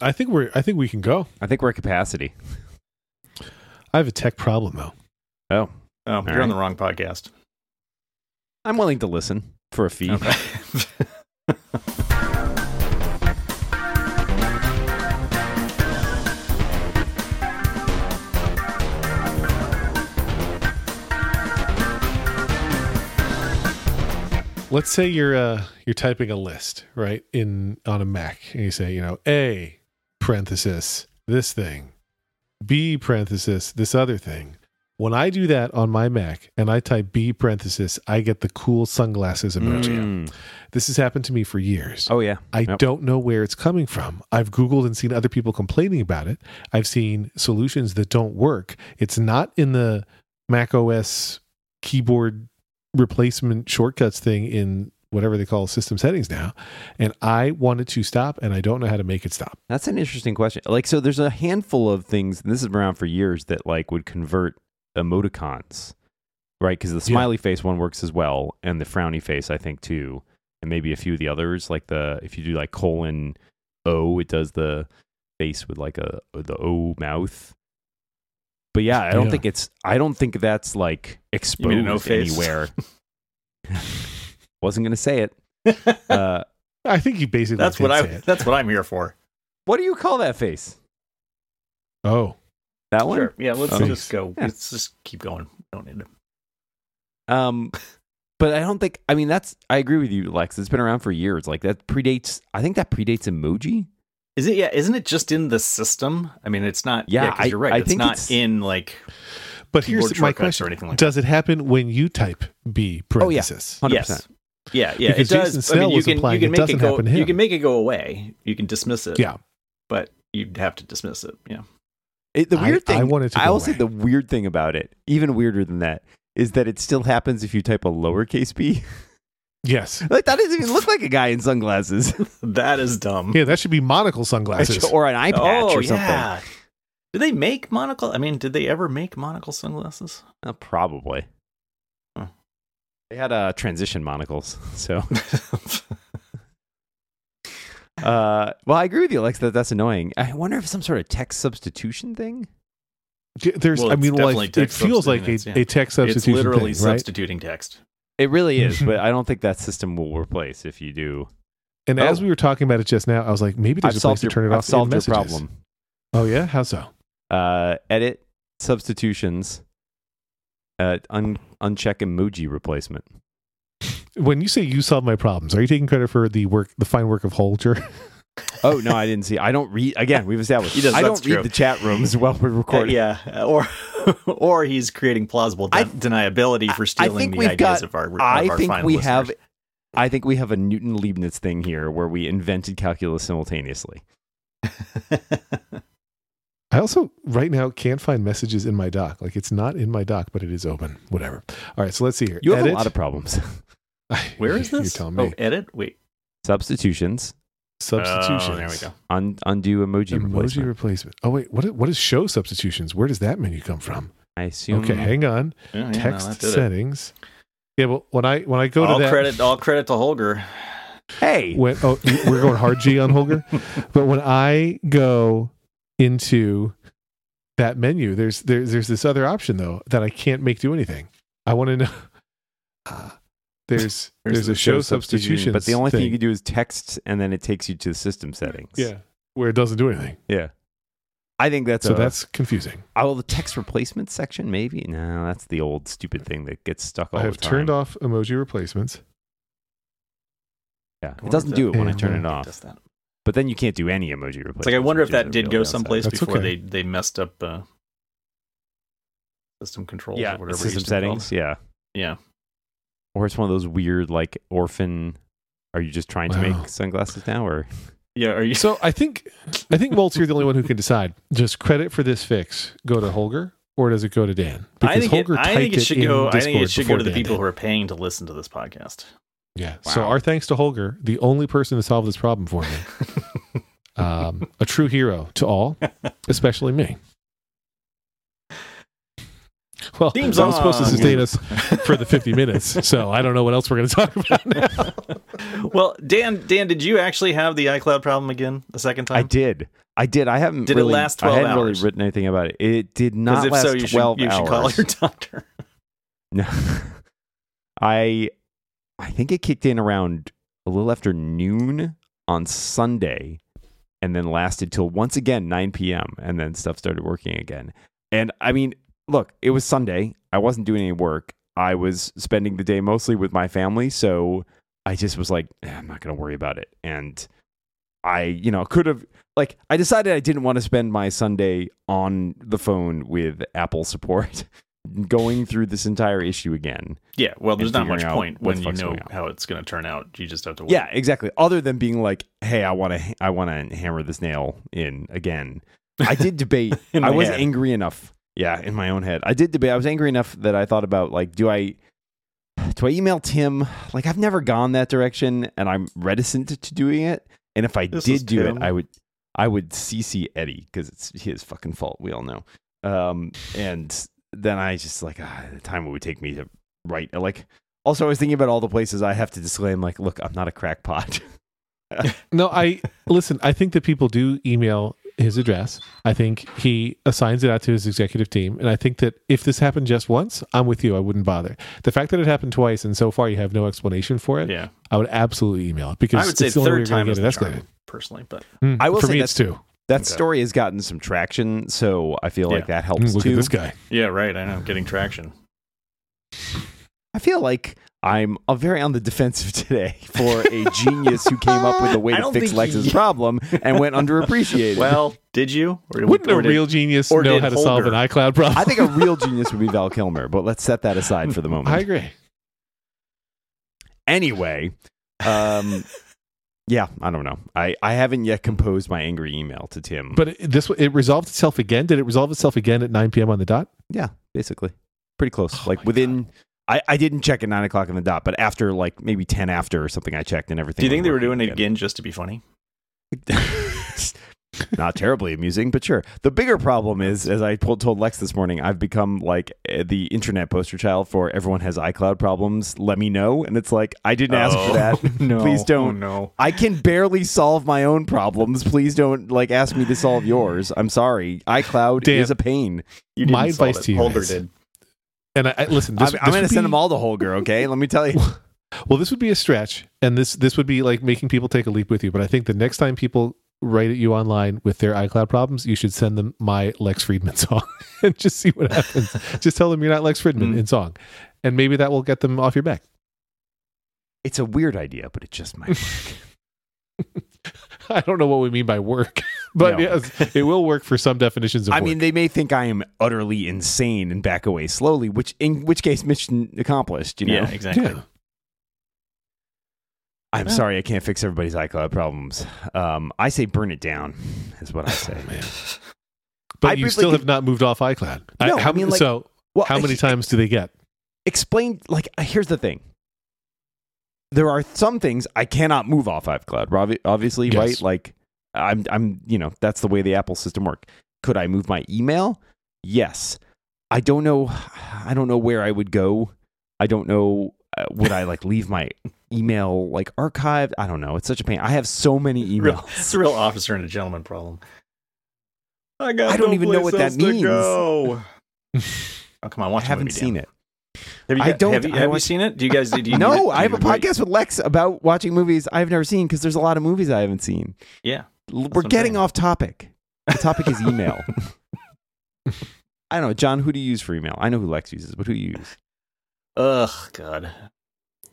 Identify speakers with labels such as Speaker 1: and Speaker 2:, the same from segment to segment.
Speaker 1: I think we're. I think we can go.
Speaker 2: I think we're at capacity.
Speaker 1: I have a tech problem though.
Speaker 2: Oh,
Speaker 3: Oh, you're
Speaker 2: right.
Speaker 3: on the wrong podcast.
Speaker 2: I'm willing to listen for a fee.
Speaker 3: Okay.
Speaker 1: Let's say you're uh you're typing a list right in on a Mac, and you say you know A parenthesis this thing, B parenthesis this other thing. When I do that on my Mac and I type B parenthesis, I get the cool sunglasses emoji.
Speaker 2: Mm.
Speaker 1: This has happened to me for years.
Speaker 2: Oh yeah.
Speaker 1: I
Speaker 2: Yep.
Speaker 1: don't know where it's coming from. I've Googled and seen other people complaining about it. I've seen solutions that don't work. It's not in the Mac OS keyboard replacement shortcuts thing in whatever they call system settings now. And I want it to stop and I don't know how to make it stop.
Speaker 2: That's an interesting question. Like, so there's a handful of things, and this has been around for years, that like would convert emoticons, right? Because the smiley face one works as well, and the frowny face, I think, too, and maybe a few of the others. Like the if you do like colon O, it does the face with like a the O mouth. But yeah, I don't
Speaker 1: Yeah.
Speaker 2: think it's. I don't think that's like
Speaker 3: You mean an O
Speaker 2: exposed
Speaker 3: face?
Speaker 2: anywhere. Wasn't gonna say it. Uh,
Speaker 1: I think you basically
Speaker 3: that's what I.
Speaker 1: It.
Speaker 3: That's what I'm here for.
Speaker 2: what do you call that face?
Speaker 1: Oh,
Speaker 2: That one?
Speaker 3: Sure. Yeah. Let's
Speaker 2: Okay.
Speaker 3: just go.
Speaker 2: Yeah.
Speaker 3: Let's just keep going. We don't need to.
Speaker 2: Um, but I don't think. I mean, that's. I agree with you, Lex. It's been around for years. Like that predates. I think that predates emoji.
Speaker 3: Is it? Yeah. Isn't it just in the system? I mean, it's not.
Speaker 2: Yeah,
Speaker 3: 'cause
Speaker 2: I-
Speaker 3: you're right.
Speaker 2: I
Speaker 3: it's
Speaker 2: think
Speaker 3: not
Speaker 2: it's-
Speaker 3: in like.
Speaker 1: but here's my
Speaker 3: shortcuts or
Speaker 1: question:
Speaker 3: anything like
Speaker 1: Does it happen when you type B
Speaker 2: Oh, yeah.
Speaker 1: parenthesis?
Speaker 2: Hundred
Speaker 3: yes.
Speaker 2: Percent.
Speaker 3: Yeah. Yeah.
Speaker 1: Because
Speaker 3: it does.
Speaker 1: Jason
Speaker 3: I mean, you
Speaker 1: was
Speaker 3: can,
Speaker 1: implying
Speaker 3: you can
Speaker 1: it
Speaker 3: make
Speaker 1: doesn't
Speaker 3: it go.
Speaker 1: happen to
Speaker 3: You can make it go away. You can dismiss it.
Speaker 1: Yeah.
Speaker 3: But you'd have to dismiss it. Yeah.
Speaker 2: It, the
Speaker 1: I-
Speaker 2: weird thing.
Speaker 1: I want it to
Speaker 2: I
Speaker 1: go
Speaker 2: will say the weird thing about it, even weirder than that, is that it still happens if you type a lowercase b.
Speaker 1: Yes.
Speaker 2: like that doesn't even look like a guy in sunglasses
Speaker 3: That is dumb.
Speaker 1: Yeah, that should be monocle sunglasses.
Speaker 2: or an eye patch
Speaker 3: oh
Speaker 2: or something.
Speaker 3: yeah. Did they make monocle? I mean, did they ever make monocle sunglasses?
Speaker 2: Uh, probably.
Speaker 3: Huh.
Speaker 2: They had uh, transition monocles, so. Uh, well, I agree with you, Alex, that that's annoying. I wonder if some sort of text substitution thing.
Speaker 1: There's,
Speaker 3: Well,
Speaker 1: I mean, like it feels like a,
Speaker 3: substituting,
Speaker 1: a text substitution.
Speaker 3: it's literally
Speaker 1: thing, right?
Speaker 3: substituting text.
Speaker 2: It really is, but I don't think that system will replace if you do.
Speaker 1: And
Speaker 2: Oh.
Speaker 1: as we were talking about it just now, I was like, maybe there's
Speaker 2: I've
Speaker 1: a place
Speaker 2: solved
Speaker 1: to turn it
Speaker 2: I've
Speaker 1: off in
Speaker 2: solved your
Speaker 1: messages.
Speaker 2: problem.
Speaker 1: Oh yeah, how so?
Speaker 2: Uh, edit substitutions. Uh, un- uncheck emoji replacement.
Speaker 1: When you say you solved my problems, are you taking credit for the work, the fine work of Holger?
Speaker 2: Oh no, I didn't see. I don't read. Again, we've established.
Speaker 3: He does,
Speaker 2: I don't read the chat rooms while we're
Speaker 3: Uh,
Speaker 2: recording.
Speaker 3: yeah, or or he's creating plausible de-
Speaker 2: I-
Speaker 3: deniability for stealing the ideas
Speaker 2: got-
Speaker 3: of our. Of
Speaker 2: I
Speaker 3: our
Speaker 2: think
Speaker 3: fine
Speaker 2: we
Speaker 3: listeners.
Speaker 2: have. I think we have a Newton Leibniz thing here where we invented calculus simultaneously.
Speaker 1: I also right now can't find messages in my doc. Like it's not in my doc, but it is open. Whatever. All right, so let's see here.
Speaker 2: You have
Speaker 1: Edit.
Speaker 2: a lot of problems.
Speaker 3: Where is
Speaker 1: You're
Speaker 3: this?
Speaker 1: telling oh, me.
Speaker 3: Oh, edit. Wait.
Speaker 2: Substitutions.
Speaker 1: Substitutions.
Speaker 3: Oh, there we go.
Speaker 2: Un- undo emoji,
Speaker 1: Emoji
Speaker 2: replacement.
Speaker 1: replacement. Oh wait, what? What is show substitutions? Where does that menu come from?
Speaker 2: I assume.
Speaker 1: Okay, hang on.
Speaker 3: Oh, yeah,
Speaker 1: Text
Speaker 3: that did it.
Speaker 1: settings. Yeah, well, when I when I go
Speaker 3: all
Speaker 1: to that,
Speaker 3: credit, all credit to Holger.
Speaker 2: Hey,
Speaker 1: when oh we're going hard G on Holger, but when I go into that menu, there's there's there's this other option though that I can't make do anything. I want to know. Ah, there's
Speaker 3: Where's
Speaker 1: there's a show
Speaker 2: substitution,
Speaker 1: substitution,
Speaker 2: but the only thing. you can do is text, and then it takes you to the system settings.
Speaker 1: yeah, where it doesn't do anything.
Speaker 2: yeah. I think that's
Speaker 1: So
Speaker 2: a-
Speaker 1: that's confusing.
Speaker 2: Oh, the text replacement section, maybe. No, that's the old stupid thing that gets stuck all
Speaker 1: I have
Speaker 2: the time.
Speaker 1: turned off emoji replacements.
Speaker 2: Yeah,
Speaker 3: I
Speaker 2: it doesn't do it when I turn it
Speaker 1: and,
Speaker 2: off.
Speaker 3: Does that.
Speaker 2: But then you can't do any emoji replacement.
Speaker 3: It's like I wonder if that did go someplace
Speaker 1: That's
Speaker 3: before
Speaker 1: okay.
Speaker 3: they they messed up uh, system controls
Speaker 2: Yeah,
Speaker 3: or whatever.
Speaker 2: system
Speaker 3: used to
Speaker 2: settings. Yeah,
Speaker 3: Yeah.
Speaker 2: or it's one of those weird like orphan. Are you just trying to make sunglasses now, or
Speaker 3: Yeah. Are you?
Speaker 1: So I think I think Moltz, you're the only one who can decide. Does credit for this fix go to Holger or does it go to Dan?
Speaker 3: I think, it,
Speaker 1: Holger
Speaker 3: I think it should
Speaker 1: in
Speaker 3: go. I think it should go to the
Speaker 1: Dan
Speaker 3: people
Speaker 1: did.
Speaker 3: who are paying to listen to this podcast.
Speaker 1: Yeah. So our thanks to Holger, the only person to solve this problem for me. um, a true hero to all, especially me. Well,
Speaker 3: Theme
Speaker 1: that was supposed to sustain us for the 50 minutes. So I don't know what else we're going to talk about now.
Speaker 3: Well, Dan, Dan, did you actually have the iCloud problem again the second time?
Speaker 2: I did. I did. I haven't.
Speaker 3: Did it
Speaker 2: really,
Speaker 3: last
Speaker 2: I
Speaker 3: 12
Speaker 2: hadn't
Speaker 3: hours?
Speaker 2: really written anything about it. It did not
Speaker 3: if
Speaker 2: last
Speaker 3: so, you should,
Speaker 2: twelve
Speaker 3: you
Speaker 2: hours.
Speaker 3: should call your doctor.
Speaker 2: No. I I think it kicked in around a little after noon on Sunday and then lasted till once again 9 p.m. and then stuff started working again. And I mean, look, it was Sunday. I wasn't doing any work. I was spending the day mostly with my family, so I just was like, "Eh, I'm not going to worry about it. And I, you know, could have like I decided I didn't want to spend my Sunday on the phone with Apple support going through this entire issue again.
Speaker 3: Yeah, well, there's not much point when you know how it's going to turn out. You just have to wait.
Speaker 2: Yeah, exactly. Other than being like, "Hey, I want to, I want to hammer this nail in again." I did debate. I was
Speaker 3: head.
Speaker 2: angry enough. Yeah, in my own head, I did debate. I was angry enough that I thought about like, do I, do I email Tim? Like, I've never gone that direction, and I'm reticent to doing it. And if I
Speaker 3: This
Speaker 2: did do
Speaker 3: Tim.
Speaker 2: it, I would, I would CC Eddie because it's his fucking fault. We all know. Um, and then I just like ah, the time it would take me to write. Like, also, I was thinking about all the places I have to disclaim. Like, look, I'm not a crackpot.
Speaker 1: No, I listen. I think that people do email his address. I think he assigns it out to his executive team, and I think that if this happened just once, I'm with you. I wouldn't bother. The fact that it happened twice and so far you have no explanation for it,
Speaker 3: yeah.
Speaker 1: I would absolutely email it because
Speaker 3: I would say
Speaker 1: it's the
Speaker 3: third
Speaker 1: you're
Speaker 3: time is the
Speaker 1: get it escalated.
Speaker 3: charm, personally, but
Speaker 1: Mm,
Speaker 2: I will
Speaker 1: for
Speaker 2: say
Speaker 1: me, it's two.
Speaker 2: That
Speaker 3: Okay.
Speaker 2: story has gotten some traction, so I feel like that helps
Speaker 1: Look
Speaker 2: too.
Speaker 1: at this guy.
Speaker 3: yeah, right. I know, getting traction.
Speaker 2: I feel like I'm uh, very on the defensive today for a genius who came up with a way to fix
Speaker 3: think
Speaker 2: Lex's
Speaker 3: he-
Speaker 2: problem and went underappreciated.
Speaker 3: Well, did you? Or
Speaker 1: Wouldn't
Speaker 3: or
Speaker 1: a
Speaker 3: did-
Speaker 1: real genius know how to solve an iCloud problem?
Speaker 2: I think a real genius would be Val Kilmer, but let's set that aside for the moment.
Speaker 1: I agree.
Speaker 2: Anyway, um, yeah, I don't know. I, I haven't yet composed my angry email to Tim.
Speaker 1: But it, this it resolved itself again. Did it resolve itself again at 9 p.m. on the dot?
Speaker 2: yeah, basically, pretty close.
Speaker 1: Oh
Speaker 2: like
Speaker 1: my
Speaker 2: within, I, I didn't check at nine o'clock on the dot, but after like maybe ten after or something, I checked and everything.
Speaker 3: Do you think they were
Speaker 2: working
Speaker 3: doing it again just to be funny?
Speaker 2: Not terribly amusing, but sure. The bigger problem is, as I told, told Lex this morning, I've become like eh, the internet poster child for everyone has iCloud problems. Let me know, and it's like I didn't ask for that.
Speaker 3: no,
Speaker 2: Please don't.
Speaker 3: Oh, no.
Speaker 2: I can barely solve my own problems. Please don't like ask me to solve yours. I'm sorry. iCloud
Speaker 1: Dan,
Speaker 2: is a pain.
Speaker 3: You
Speaker 1: My
Speaker 3: didn't solve
Speaker 1: advice
Speaker 3: it.
Speaker 1: to you
Speaker 3: Holger
Speaker 1: is-
Speaker 3: did.
Speaker 1: And I, I listen. This,
Speaker 2: I'm, I'm going to
Speaker 1: would
Speaker 2: send
Speaker 1: be-
Speaker 2: them all to Holger. Okay, let me tell you.
Speaker 1: Well, this would be a stretch, and this this would be like making people take a leap with you. But I think the next time people write at you online with their iCloud problems, you should send them my Lex Friedman song and just see what happens. just tell them you're not Lex Friedman
Speaker 3: Mm.
Speaker 1: in song, and maybe that will get them off your back.
Speaker 2: It's a weird idea, but it just might work.
Speaker 1: I don't know what we mean by work, but
Speaker 2: No.
Speaker 1: yes, it will work for some definitions of work.
Speaker 2: I
Speaker 1: work.
Speaker 2: mean, they may think I am utterly insane and back away slowly, which in which case mission accomplished. You know.
Speaker 3: Yeah, exactly.
Speaker 1: yeah.
Speaker 2: I'm
Speaker 1: Yeah.
Speaker 2: sorry, I can't fix everybody's iCloud problems. Um, I say burn it down, is what I say.
Speaker 1: Man. But
Speaker 2: I
Speaker 1: you still have not moved off iCloud.
Speaker 2: No,
Speaker 1: how,
Speaker 2: I mean, like-
Speaker 1: so
Speaker 2: Well,
Speaker 1: how many times do they get?
Speaker 2: Explain. Like, uh, here's the thing. There are some things I cannot move off iCloud. Obviously,
Speaker 1: Yes.
Speaker 2: right? Like, I'm, I'm, you know, that's the way the Apple system work. Could I move my email? Yes. I don't know. I don't know where I would go. I don't know. Uh, would I like leave my email like archived? I don't know. It's such a pain. I have so many
Speaker 3: Real,
Speaker 2: emails.
Speaker 3: it's a real officer and a gentleman problem. I got.
Speaker 2: I don't
Speaker 3: no
Speaker 2: even know what that means.
Speaker 3: oh come on, watch
Speaker 2: I haven't
Speaker 3: movie,
Speaker 2: seen
Speaker 3: Dan.
Speaker 2: it.
Speaker 3: Have you,
Speaker 2: I don't-
Speaker 3: Have you,
Speaker 2: I
Speaker 3: have you
Speaker 2: watch-
Speaker 3: seen it? Do you guys? Do you
Speaker 2: no,
Speaker 3: need-
Speaker 2: I have a
Speaker 3: do
Speaker 2: podcast with Lex about watching movies I've never seen because there's a lot of movies I haven't seen.
Speaker 3: Yeah.
Speaker 2: We're getting off topic. The topic is email. I don't know, John. Who do you use for email? I know who Lex uses, but who you use?
Speaker 3: Ugh, God.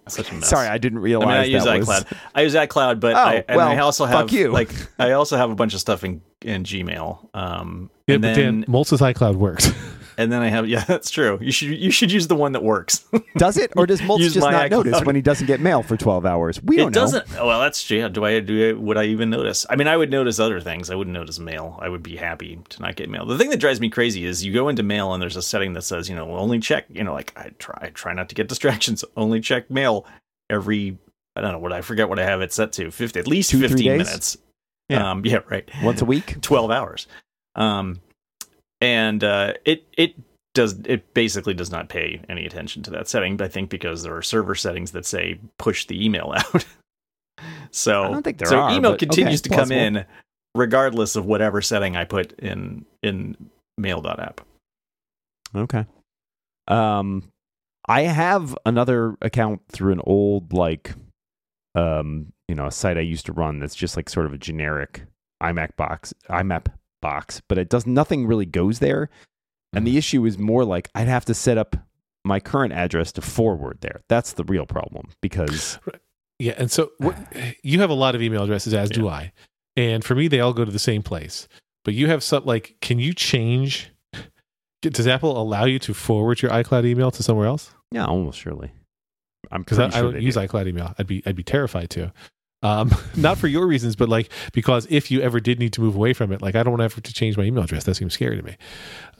Speaker 3: Such a mess.
Speaker 2: Sorry, I didn't
Speaker 3: I
Speaker 2: realize.
Speaker 3: mean, I use
Speaker 2: that was-
Speaker 3: iCloud. I use iCloud, but
Speaker 2: Oh,
Speaker 3: I, and I
Speaker 2: well,
Speaker 3: also
Speaker 2: fuck
Speaker 3: have
Speaker 2: you.
Speaker 3: like I also have a bunch of stuff in in Gmail. Um,
Speaker 1: Yeah,
Speaker 3: and
Speaker 1: but
Speaker 3: then
Speaker 1: Dan, Moltz's iCloud works.
Speaker 3: and then I have yeah, that's true. You should you should use the one that works.
Speaker 2: Does it, or does Moltz just not notice when he doesn't get mail for twelve hours? We don't
Speaker 3: it
Speaker 2: know.
Speaker 3: doesn't. oh, Well, that's. Yeah, do I do? I, would I even notice? I mean, I would notice other things. I wouldn't notice mail. I would be happy to not get mail. The thing that drives me crazy is you go into mail and there's a setting that says, you know, only check. You know, like I try, I try not to get distractions. Only check mail every. I don't know what I forget what I have it set to. Fifty, at least
Speaker 2: Two,
Speaker 3: fifteen minutes.
Speaker 2: Yeah.
Speaker 3: Um, yeah, right.
Speaker 2: Once a week.
Speaker 3: 12 hours. Um, and uh, it it does it basically does not pay any attention to that setting. I think because there are server settings that say push the email out. so
Speaker 2: I don't think there
Speaker 3: so
Speaker 2: are,
Speaker 3: email continues
Speaker 2: okay,
Speaker 3: to come in regardless of whatever setting I put in in mail.app.
Speaker 2: Okay. Um, I have another account through an old like, um, you know, a site I used to run that's just like sort of a generic IMAP box, IMAP box, but it does nothing really goes there. And the mm-hmm. issue is more like I'd have to set up my current address to forward there. That's the real problem because
Speaker 1: Yeah, and so what, you have a lot of email addresses, as do I, and for me, they all go to the same place. But you have some like, can you change? Does Apple allow you to forward your iCloud email to somewhere else?
Speaker 2: yeah, almost surely. I'm
Speaker 1: Because I, I don't use
Speaker 2: do.
Speaker 1: iCloud email. I'd be I'd be terrified to. Um, not for your reasons, but like because if you ever did need to move away from it, like I don't want to have to change my email address. That seems scary to me.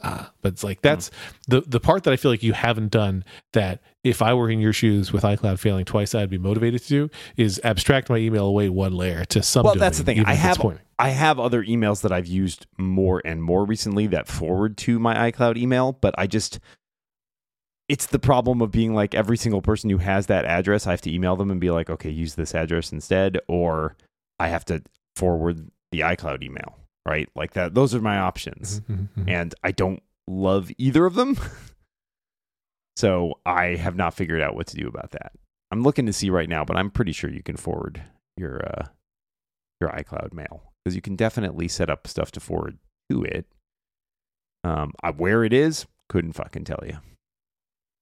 Speaker 1: Uh, but it's like that's the the part that I feel like you haven't done. That if I were in your shoes with iCloud failing twice, I'd be motivated to do is abstract my email away one layer to some.
Speaker 2: Well, that's the thing. I have. I have other emails that I've used more and more recently that forward to my iCloud email, but I just it's the problem of being like every single person who has that address, I have to email them and be like, okay, use this address instead, or I have to forward the iCloud email, right? Like that. Those are my options,
Speaker 1: Mhm, mhm.
Speaker 2: and I don't love either of them. so I have not figured out what to do about that. I'm looking to see right now, but I'm pretty sure you can forward your uh, your iCloud mail because you can definitely set up stuff to forward to it. Um, I, where it is, couldn't fucking tell you.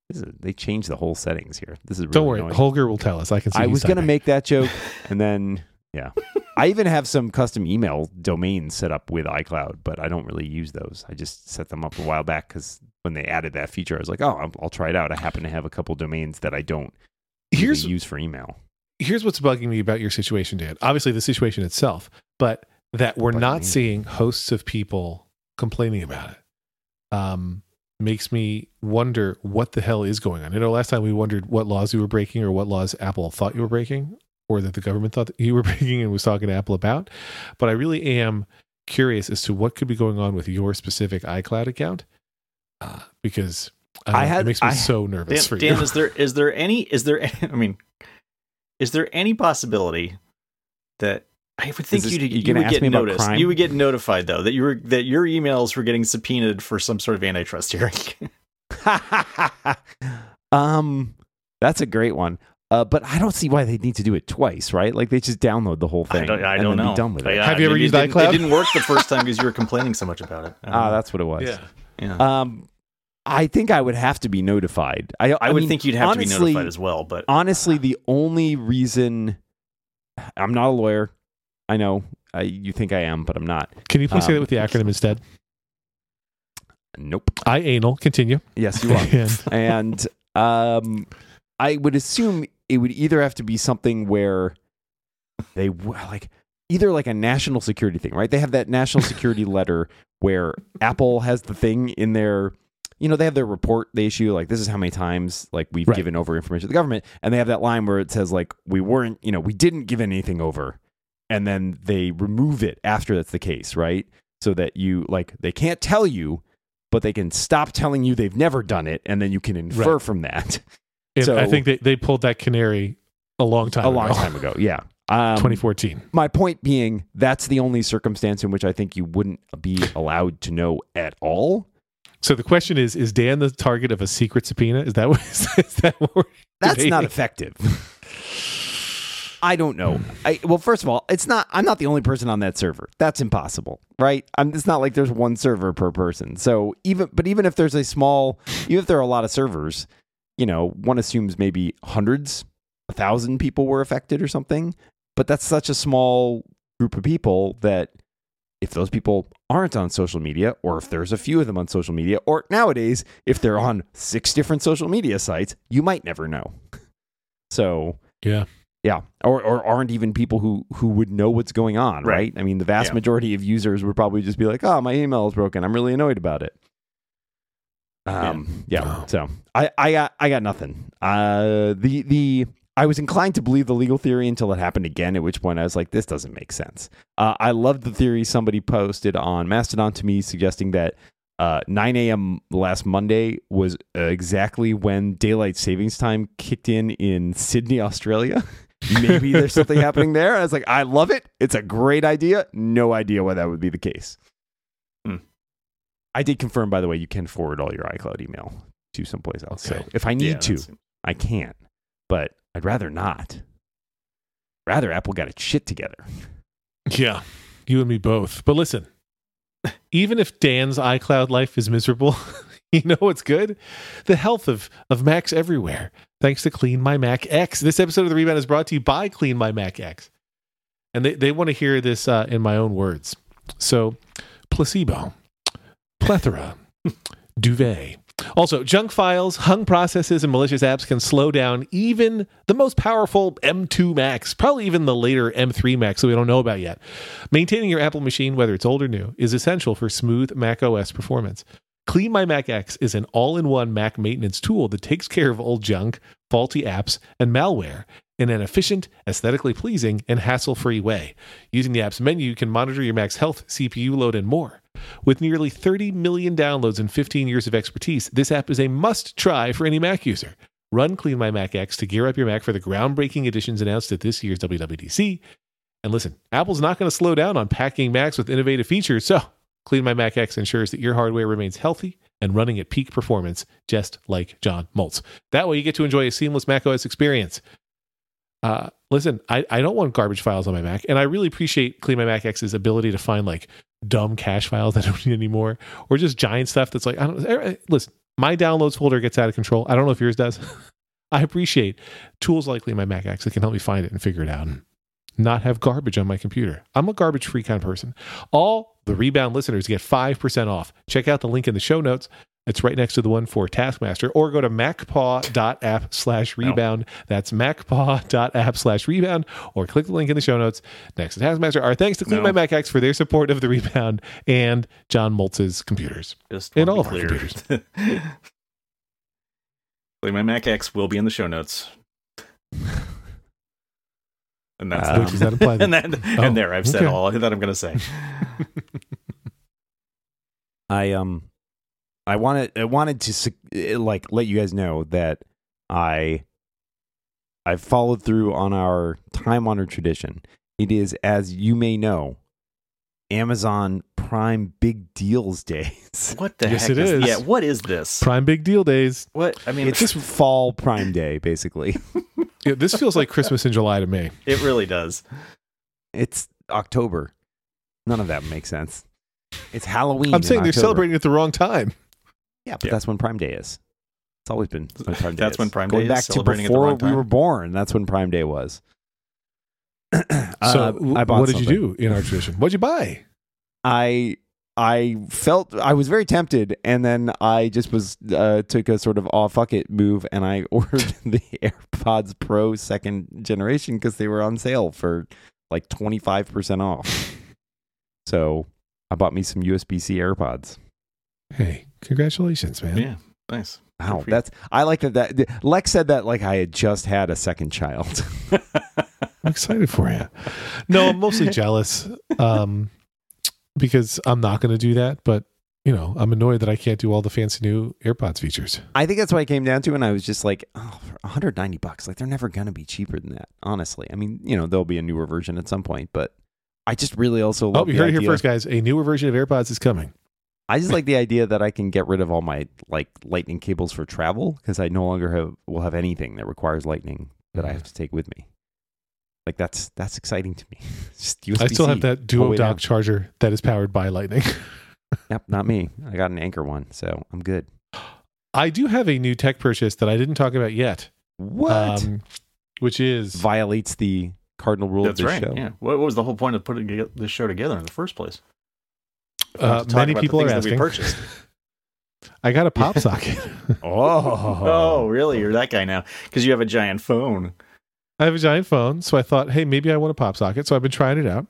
Speaker 2: This is, they changed the whole settings here. This is really
Speaker 1: Don't worry,
Speaker 2: annoying.
Speaker 1: Holger will tell us. I can see.
Speaker 2: I was gonna make that joke, and then yeah, I even have some custom email domains set up with iCloud, but I don't really use those. I just set them up a while back because when they added that feature, I was like, oh, I'll, I'll try it out. I happen to have a couple domains that I don't really
Speaker 1: Here's
Speaker 2: use for email.
Speaker 1: here's what's bugging me about your situation, Dan. Obviously, the situation itself, but that we're not seeing hosts of people complaining about it um, makes me wonder what the hell is going on. You know, last time we wondered what laws you were breaking or what laws Apple thought you were breaking or that the government thought that you were breaking and was talking to Apple about. But I really am curious as to what could be going on with your specific iCloud account uh, because I,
Speaker 2: I had-
Speaker 1: it makes me
Speaker 2: I-
Speaker 1: so nervous
Speaker 3: Dan,
Speaker 1: for
Speaker 3: Dan
Speaker 1: you.
Speaker 3: is there is there any is there I mean is there any possibility that I would think
Speaker 2: this-
Speaker 3: you'd,
Speaker 2: you
Speaker 3: you would
Speaker 2: ask
Speaker 3: get
Speaker 2: me about
Speaker 3: noticed.
Speaker 2: crime?
Speaker 3: You would get notified though that you were that your emails were getting subpoenaed for some sort of antitrust hearing.
Speaker 2: um, that's a great one. Uh, but I don't see why they need to do it twice, right? Like they just download the whole thing.
Speaker 3: I don't, I
Speaker 2: and
Speaker 3: don't
Speaker 2: then
Speaker 3: know.
Speaker 2: Be done with it.
Speaker 3: But, uh,
Speaker 1: Have you ever used
Speaker 3: it
Speaker 1: iCloud?
Speaker 3: It didn't work the first time because you were complaining so much about it.
Speaker 2: Ah,
Speaker 3: know.
Speaker 2: that's what it was.
Speaker 1: yeah.
Speaker 3: yeah.
Speaker 2: Um, I think I would have to be notified. I,
Speaker 3: I, would
Speaker 2: mean,
Speaker 3: think you'd have to be notified as well, but
Speaker 2: honestly, the only reason I'm not a lawyer, I know I, you think I am, but I'm not.
Speaker 1: Can you please say
Speaker 2: Um,
Speaker 1: that with the acronym instead?
Speaker 2: Nope.
Speaker 1: I anal. Continue.
Speaker 2: Yes, you are.
Speaker 1: And-
Speaker 2: um, I would assume it would either have to be something where they like either like a national security thing, right? They have that national security letter where Apple has the thing in their, you know, they have their report they issue like this is how many times like we've
Speaker 1: Right.
Speaker 2: given over information to the government, and they have that line where it says like we weren't, you know, we didn't give anything over, and then they remove it after that's the case, right? So that you like they can't tell you. But they can stop telling you they've never done it, and then you can infer
Speaker 1: Right.
Speaker 2: from that.
Speaker 1: And
Speaker 2: So-
Speaker 1: I think they, they pulled that canary a long time ago.
Speaker 2: a long time ago. Yeah. Um,
Speaker 1: 2014.
Speaker 2: My point being, that's the only circumstance in which I think you wouldn't be allowed to know at all.
Speaker 1: So the question is: Is Dan the target of a secret subpoena? Is that what? Is that what we're
Speaker 2: That's not effective. I don't know. I, well, first of all, it's not. I'm not the only person on that server. That's impossible, right? I'm, it's not like there's one server per person. So even, but even if there's a small, even if there are a lot of servers, you know, one assumes maybe hundreds, a thousand people were affected or something. But that's such a small group of people that if those people aren't on social media, or if there's a few of them on social media, or nowadays if they're on six different social media sites, you might never know. So
Speaker 1: Yeah.
Speaker 2: Yeah, or or aren't even people who who would know what's going on, right?
Speaker 3: Right.
Speaker 2: I mean, the vast
Speaker 3: Yeah.
Speaker 2: majority of users would probably just be like, "Oh, my email is broken. I'm really annoyed about it." Um, yeah.
Speaker 1: Wow.
Speaker 2: So I I got I got nothing. Uh, the the I was inclined to believe the legal theory until it happened again. At which point I was like, "This doesn't make sense." Uh, I loved the theory somebody posted on Mastodon to me, suggesting that uh, 9 a.m. last Monday was uh, exactly when daylight savings time kicked in in Sydney, Australia. Maybe there's something happening there. I was like, I love it. It's a great idea. No idea why that would be the case.
Speaker 3: Hmm.
Speaker 2: I did confirm, by the way, you can forward all your iCloud email to someplace else.
Speaker 1: Okay.
Speaker 2: So if I need
Speaker 3: Yeah,
Speaker 2: to,
Speaker 3: that's-
Speaker 2: I can, but I'd rather not. Rather, Apple got its shit together.
Speaker 1: Yeah, you and me both. But listen, even if Dan's iCloud life is miserable, you know what's good? The health of, of Macs everywhere. Thanks to Clean My Mac X. This episode of The Rebound is brought to you by Clean My Mac X. And they, they want to hear this uh, in my own words. So, placebo, plethora, duvet. Also, junk files, hung processes, and malicious apps can slow down even the most powerful M2 Macs, probably even the later M3 Macs that we don't know about yet. Maintaining your Apple machine, whether it's old or new, is essential for smooth Mac OS performance. Clean My Mac X is an all in one Mac maintenance tool that takes care of old junk, faulty apps, and malware in an efficient, aesthetically pleasing, and hassle free way. Using the app's menu, you can monitor your Mac's health, CPU load, and more. With nearly 30 million downloads and 15 years of expertise, this app is a must try for any Mac user. Run Clean My Mac X to gear up your Mac for the groundbreaking additions announced at this year's WWDC. And listen, Apple's not going to slow down on packing Macs with innovative features, so Clean My Mac X ensures that your hardware remains healthy and running at peak performance, just like John Moltz. That way, you get to enjoy a seamless macOS experience. Uh, listen, I, I don't want garbage files on my Mac, and I really appreciate Clean My Mac X's ability to find like dumb cache files I don't need anymore, or just giant stuff that's like I don't. eh, Listen, my downloads folder gets out of control. I don't know if yours does. I appreciate tools like Clean My Mac X that can help me find it and figure it out. And not have garbage on my computer. I'm a garbage free kind of person. All the rebound listeners get 5% off. Check out the link in the show notes. It's right next to the one for Taskmaster, or go to macpaw.app slash rebound. That's macpaw.app slash rebound, or click the link in the show notes next to Taskmaster. Our thanks to Clean
Speaker 3: No.
Speaker 1: My Mac X for their support of the rebound and John Moltz's computers.
Speaker 3: Just
Speaker 1: In all of our
Speaker 3: clear. Play my Mac X will be in the show notes. And that's
Speaker 2: Um,
Speaker 1: does that that
Speaker 3: and then
Speaker 1: Oh,
Speaker 3: and there I've said
Speaker 1: okay.
Speaker 3: all that I'm going to say.
Speaker 2: I um I wanted I wanted to eh, like let you guys know that I I've followed through on our time honored tradition. It is as you may know Amazon Prime Big Deals Days.
Speaker 3: What the
Speaker 1: Yes,
Speaker 3: heck
Speaker 1: it is.
Speaker 3: Yeah, what is this?
Speaker 1: Prime Big Deal Days.
Speaker 3: What I mean,
Speaker 2: It's just fall Prime Day basically.
Speaker 1: Yeah, this feels like Christmas in July to me.
Speaker 3: it really does.
Speaker 2: It's October. None of that makes sense. It's Halloween.
Speaker 1: I'm
Speaker 2: in
Speaker 1: saying they're
Speaker 2: October.
Speaker 1: celebrating at the wrong time.
Speaker 2: Yeah, but
Speaker 3: Yeah.
Speaker 2: that's when Prime Day is. It's always been when Prime Day
Speaker 3: That's
Speaker 2: is.
Speaker 3: when Prime
Speaker 2: Going
Speaker 3: Day is,
Speaker 2: back to
Speaker 3: celebrating at the
Speaker 2: before
Speaker 3: wrong
Speaker 2: we were born. That's when Prime Day was.
Speaker 1: So,
Speaker 2: Uh, I bought
Speaker 1: what did
Speaker 2: something.
Speaker 1: you do in our tradition? What'd you buy?
Speaker 2: I I felt I was very tempted, and then I just was uh, took a sort of oh fuck it move, and I ordered the AirPods Pro second generation because they were on sale for like twenty five percent off. So I bought me some USB C AirPods.
Speaker 1: Hey, congratulations, man.
Speaker 3: Yeah, nice.
Speaker 2: Wow,
Speaker 3: Good for you.
Speaker 2: that's I like that. That Lex said that like I had just had a second child.
Speaker 1: I'm excited for you. No, I'm mostly jealous um, because I'm not going to do that. But, you know, I'm annoyed that I can't do all the fancy new AirPods features.
Speaker 2: I think that's what I came down to, and I was just like, oh, for 190 bucks. Like they're never gonna be cheaper than that. Honestly, I mean, you know, there'll be a newer version at some point, but I just really also
Speaker 1: Oh,
Speaker 2: love.
Speaker 1: you
Speaker 2: the
Speaker 1: heard it here first, guys. A newer version of AirPods is coming.
Speaker 2: I just like the idea that I can get rid of all my like lightning cables for travel because I no longer have will have anything that requires lightning that I mm-hmm. have to take with me. Like that's that's exciting to me. just USB-C.
Speaker 1: I still have that
Speaker 2: all
Speaker 1: duo
Speaker 2: the down.
Speaker 1: dock charger that is powered by Lightning.
Speaker 2: Yep, not me. I got an Anker one, so I'm good.
Speaker 1: I do have a new tech purchase that I didn't talk about yet,
Speaker 2: What
Speaker 1: um, which is
Speaker 2: violates the cardinal rule
Speaker 3: That's
Speaker 2: of this
Speaker 3: right.
Speaker 2: show?
Speaker 3: Yeah. What, what was the whole point of putting this show together in the first place?
Speaker 1: uh,
Speaker 3: To talk
Speaker 1: many
Speaker 3: about the
Speaker 1: people are
Speaker 3: things that we
Speaker 1: asking.
Speaker 3: purchased.
Speaker 1: I got a pop socket.
Speaker 2: Oh,
Speaker 3: Oh, really? You're that guy now because you have a giant phone.
Speaker 1: I have a giant phone, so I thought, hey, maybe I want a pop socket. So I've been trying it out,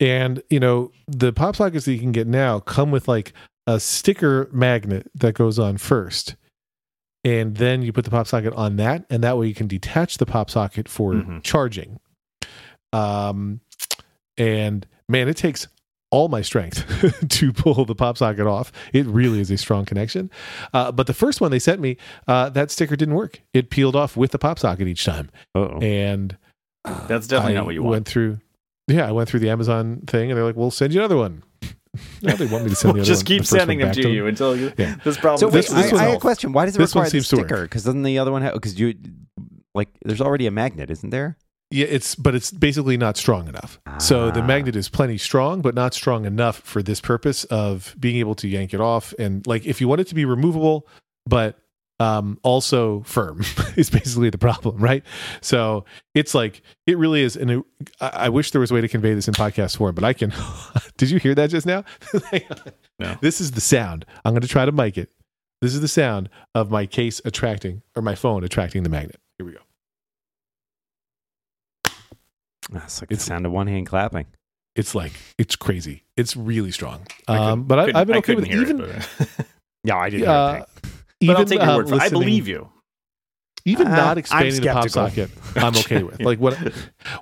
Speaker 1: and you know, the pop sockets that you can get now come with like a sticker magnet that goes on first, and then you put the pop socket on that, and that way you can detach the pop socket for
Speaker 3: Mhm.
Speaker 1: charging. Um, and man, it takes all my strength to pull the pop socket off. It really is a strong connection. Uh, but the first one they sent me, uh, that sticker didn't work. It peeled off with the pop socket each time,
Speaker 2: Uh-oh.
Speaker 1: and
Speaker 3: That's definitely
Speaker 1: I
Speaker 3: not what you want.
Speaker 1: Went through, yeah, I went through the Amazon thing, and they're like, "We'll send you another one." now they want me to send the
Speaker 3: We'll
Speaker 1: other
Speaker 3: just
Speaker 1: one-
Speaker 3: keep
Speaker 1: the
Speaker 3: sending them
Speaker 1: back
Speaker 3: to
Speaker 1: them.
Speaker 3: you until you,
Speaker 1: Yeah.
Speaker 3: this problem.
Speaker 2: So
Speaker 1: this-
Speaker 2: wait,
Speaker 1: this
Speaker 2: I,
Speaker 1: one-
Speaker 2: I have a question. Why does it
Speaker 1: this one
Speaker 2: require the
Speaker 1: seems to
Speaker 2: sticker? Because doesn't the other one have? Because you like, there's already a magnet, isn't there?
Speaker 1: Yeah, it's but it's basically not strong enough. So the
Speaker 2: Ah.
Speaker 1: magnet is plenty strong, but not strong enough for this purpose of being able to yank it off. And like, if you want it to be removable, but um, also firm, is basically the problem, right? So it's like it really is. And I wish there was a way to convey this in podcast form, but I can. Did you hear that just now?
Speaker 3: No.
Speaker 1: This is the sound. I'm going to try to mic it. This is the sound of my case attracting or my phone attracting the magnet. Here we go.
Speaker 2: That's like
Speaker 1: It's-
Speaker 2: the sound of one hand clapping.
Speaker 1: It's like it's crazy. It's really strong.
Speaker 3: I couldn't-
Speaker 1: Um, but I, I've been
Speaker 3: I
Speaker 1: okay with
Speaker 3: couldn't
Speaker 1: it. even.
Speaker 3: but,
Speaker 2: Yeah, I didn't.
Speaker 1: uh,
Speaker 3: but
Speaker 1: even,
Speaker 3: I'll take your
Speaker 1: uh,
Speaker 3: word for it. I believe you.
Speaker 1: Even
Speaker 2: Uh,
Speaker 1: not
Speaker 2: I'm
Speaker 1: expanding the pop socket, I'm okay with. Like when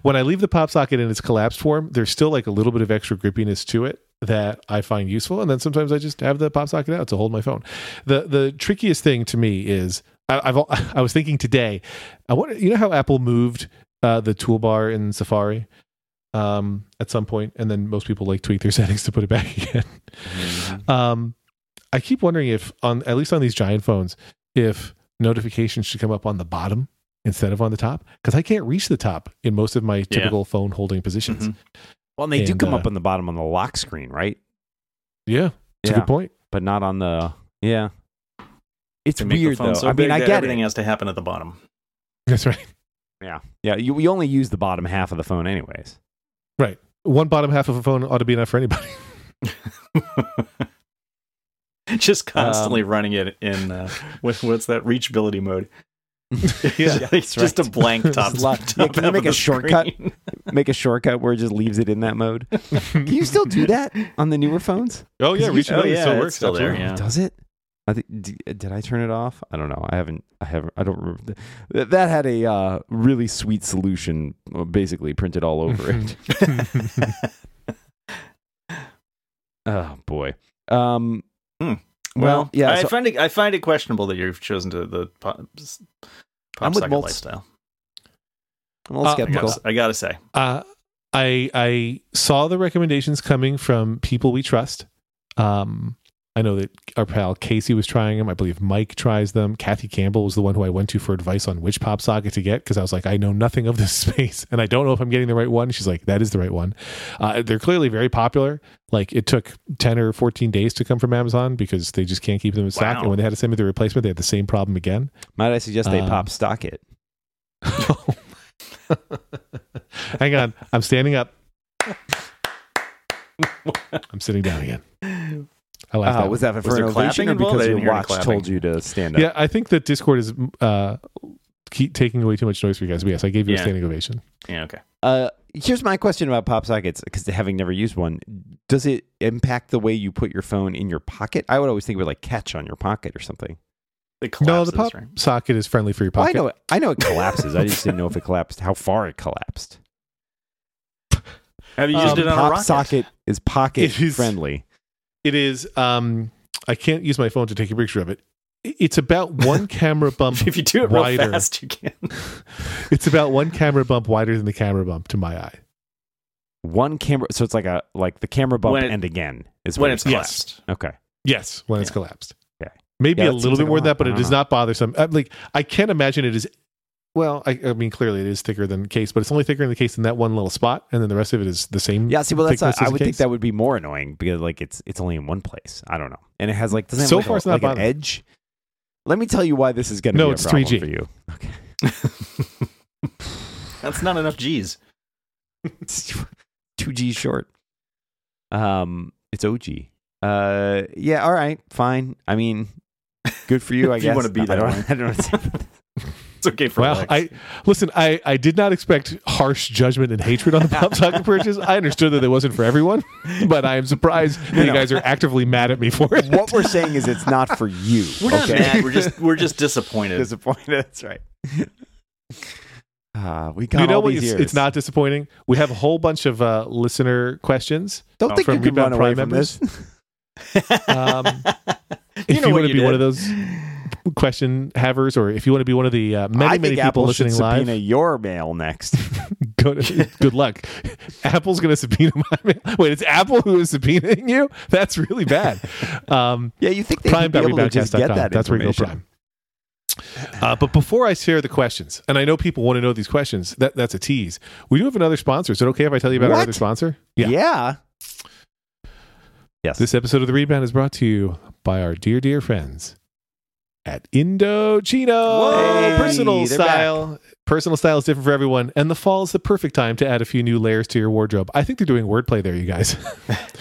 Speaker 1: when I leave the pop socket in its collapsed form, there's still like a little bit of extra grippiness to it that I find useful. And then sometimes I just have the pop socket out to hold my phone. The the trickiest thing to me is I, I've I was thinking today. I wonder, you know how Apple moved uh, the toolbar in Safari um, at some point, and then most people like tweak their settings to put it back again.
Speaker 2: Mhm.
Speaker 1: Um, I keep wondering if on at least on these giant phones, if notifications should come up on the bottom instead of on the top because I can't reach the top in most of my typical phone holding positions.
Speaker 3: Mhm.
Speaker 2: Well, and they do come
Speaker 1: uh,
Speaker 2: up on the bottom on the lock screen, right?
Speaker 1: Yeah, it's a good point.
Speaker 2: But not on the. Yeah. It's
Speaker 3: They make the
Speaker 2: weird
Speaker 3: phone
Speaker 2: though.
Speaker 3: so
Speaker 2: I mean, I get
Speaker 3: everything
Speaker 2: it.
Speaker 3: has to happen at the bottom.
Speaker 1: That's right.
Speaker 2: Yeah, yeah. You, we only use the bottom half of the phone, anyways. Right.
Speaker 1: One bottom half of a phone ought to be enough for anybody.
Speaker 3: just constantly
Speaker 2: Um,
Speaker 3: running it in uh, what, what's that reachability mode?
Speaker 1: Yeah,
Speaker 3: It's just a blank top.
Speaker 2: It's a lot-
Speaker 3: top
Speaker 2: Yeah, can you make a shortcut? Make a shortcut where it just leaves it in that mode. Can you still do that on the newer phones?
Speaker 1: oh yeah, reachability
Speaker 3: oh, yeah,
Speaker 1: still works.
Speaker 3: still there. Yeah.
Speaker 2: Does it? I think. d- Did I turn it off? I don't know. I haven't. I haven't. I don't remember. That, that had a uh, really sweet solution, uh, basically printed all over it. oh boy. Um.
Speaker 3: Hmm.
Speaker 2: Well, yeah.
Speaker 3: I
Speaker 2: so-
Speaker 3: find it. I find it questionable that you've chosen to the pop, pop
Speaker 2: I'm with
Speaker 3: socket
Speaker 2: Moltz.
Speaker 3: lifestyle.
Speaker 2: I'm a little
Speaker 1: Uh,
Speaker 3: I
Speaker 2: skeptical.
Speaker 3: gotta, I gotta say,
Speaker 1: Uh, I I saw the recommendations coming from people we trust. Um, I know that our pal Casey was trying them. I believe Mike tries them. Kathy Campbell was the one who I went to for advice on which pop socket to get because I was like, I know nothing of this space and I don't know if I'm getting the right one. She's like, that is the right one. Uh, they're clearly very popular. Like it took 10 or 14 days to come from Amazon because they just can't keep them in stock.
Speaker 3: Wow.
Speaker 1: And when they had to send me the replacement, they had the same problem again.
Speaker 2: Might I suggest they
Speaker 1: Um,
Speaker 2: pop stock it?
Speaker 1: Hang on. I'm standing up. I'm sitting down again. I laughed
Speaker 2: Uh,
Speaker 1: out.
Speaker 2: was that for
Speaker 3: Was
Speaker 2: an
Speaker 3: clapping
Speaker 2: or
Speaker 3: involved? I
Speaker 2: because
Speaker 3: didn't
Speaker 2: your watch told you to stand up?
Speaker 1: Yeah, I think that Discord is uh, keep taking away too much noise for you guys. But yes, I gave you a standing ovation.
Speaker 3: yeah, okay.
Speaker 2: Uh, here's my question about pop sockets because having never used one, does it impact the way you put your phone in your pocket? I would always think it would like catch on your pocket or something.
Speaker 3: It
Speaker 1: No, the
Speaker 3: collapses,
Speaker 1: pop
Speaker 3: right?
Speaker 1: socket is friendly for your
Speaker 2: Well, I
Speaker 1: pocket.
Speaker 2: know it. I know it collapses. I just didn't know if it collapsed. How far it collapsed.
Speaker 3: Have you
Speaker 1: Um,
Speaker 3: used it on a
Speaker 2: pop
Speaker 3: rocket?
Speaker 2: socket is pocket
Speaker 1: It is-
Speaker 2: friendly.
Speaker 1: It is. Um, I can't use my phone to take a picture of it. It's about one camera bump.
Speaker 3: If you do it real
Speaker 1: wider.
Speaker 3: fast, you can.
Speaker 1: It's about one camera bump wider than the camera bump to my eye.
Speaker 2: One camera, so it's like a like the camera bump
Speaker 3: it-
Speaker 2: and again is
Speaker 3: when it's
Speaker 2: you're
Speaker 1: Yes.
Speaker 3: collapsed.
Speaker 2: okay.
Speaker 1: Yes, when it's collapsed.
Speaker 2: Okay.
Speaker 1: Maybe
Speaker 2: Yeah,
Speaker 1: a little bit
Speaker 2: like
Speaker 1: more than that, but
Speaker 2: I
Speaker 1: it
Speaker 2: don't
Speaker 1: does
Speaker 2: know.
Speaker 1: not bother some. I'm like I can't imagine it is. Well, I, I mean, clearly it is thicker than case, but it's only thicker in the case in that one little spot, and then the rest of it is the same.
Speaker 2: Yeah, see, well, that's
Speaker 1: thickness
Speaker 2: I
Speaker 1: as
Speaker 2: would think that would be more annoying because like it's it's only in one place. I don't know, and it has like doesn't it have
Speaker 1: So
Speaker 2: like,
Speaker 1: far
Speaker 2: a,
Speaker 1: it's not
Speaker 2: like an edge. Let me tell you why this is going to
Speaker 1: No,
Speaker 2: be a
Speaker 1: it's
Speaker 2: problem
Speaker 1: 3G.
Speaker 2: for you. Okay,
Speaker 3: That's not enough G's.
Speaker 2: two G's short. Um, it's OG. Uh, yeah, all right, fine. I mean, good for you, I
Speaker 3: If you
Speaker 2: guess.
Speaker 3: wanna be that?
Speaker 2: I
Speaker 3: that
Speaker 2: don't,
Speaker 3: way.
Speaker 2: I don't know.
Speaker 3: It's okay for
Speaker 1: Well,
Speaker 3: Lex.
Speaker 1: I listen. I I did not expect harsh judgment and hatred on the pop socket purchase. I understood that it wasn't for everyone, but I am surprised that you
Speaker 2: no.
Speaker 1: guys are actively mad at me for it.
Speaker 2: what we're saying is it's not for you.
Speaker 3: we're not mad. We're just we're just disappointed.
Speaker 2: disappointed. That's right. Uh, we got
Speaker 1: you know
Speaker 2: all
Speaker 1: what?
Speaker 2: these
Speaker 1: It's, it's not disappointing. We have a whole bunch of uh, listener questions.
Speaker 2: Don't think
Speaker 1: from
Speaker 2: you can run
Speaker 1: Rebound
Speaker 2: away
Speaker 1: Prime
Speaker 2: from this.
Speaker 1: Um, if you,
Speaker 3: know what
Speaker 1: want to
Speaker 3: you
Speaker 1: be one of those question havers, or if you want to be one of the uh, many,
Speaker 2: I
Speaker 1: many people
Speaker 2: Apple should
Speaker 1: listening live,
Speaker 2: subpoena your mail next.
Speaker 1: go to, good luck. Apple's going to subpoena my mail. Wait, it's Apple who is subpoenaing you? That's really bad. Um,
Speaker 2: yeah, you think they would be able to just get that
Speaker 1: That's where you go prime. Uh, but before I share the questions, and I know people want to know these questions, that, that's a tease. We do have another sponsor. Is it okay if I tell you about our other sponsor?
Speaker 2: Yeah. Yes.
Speaker 1: This episode of The Rebound is brought to you by our dear, dear friends at Indochino.
Speaker 3: Whoa,
Speaker 1: personal style. Personal style is different for everyone, and the fall is the perfect time to add a few new layers to your wardrobe. I think they're doing wordplay there, you guys.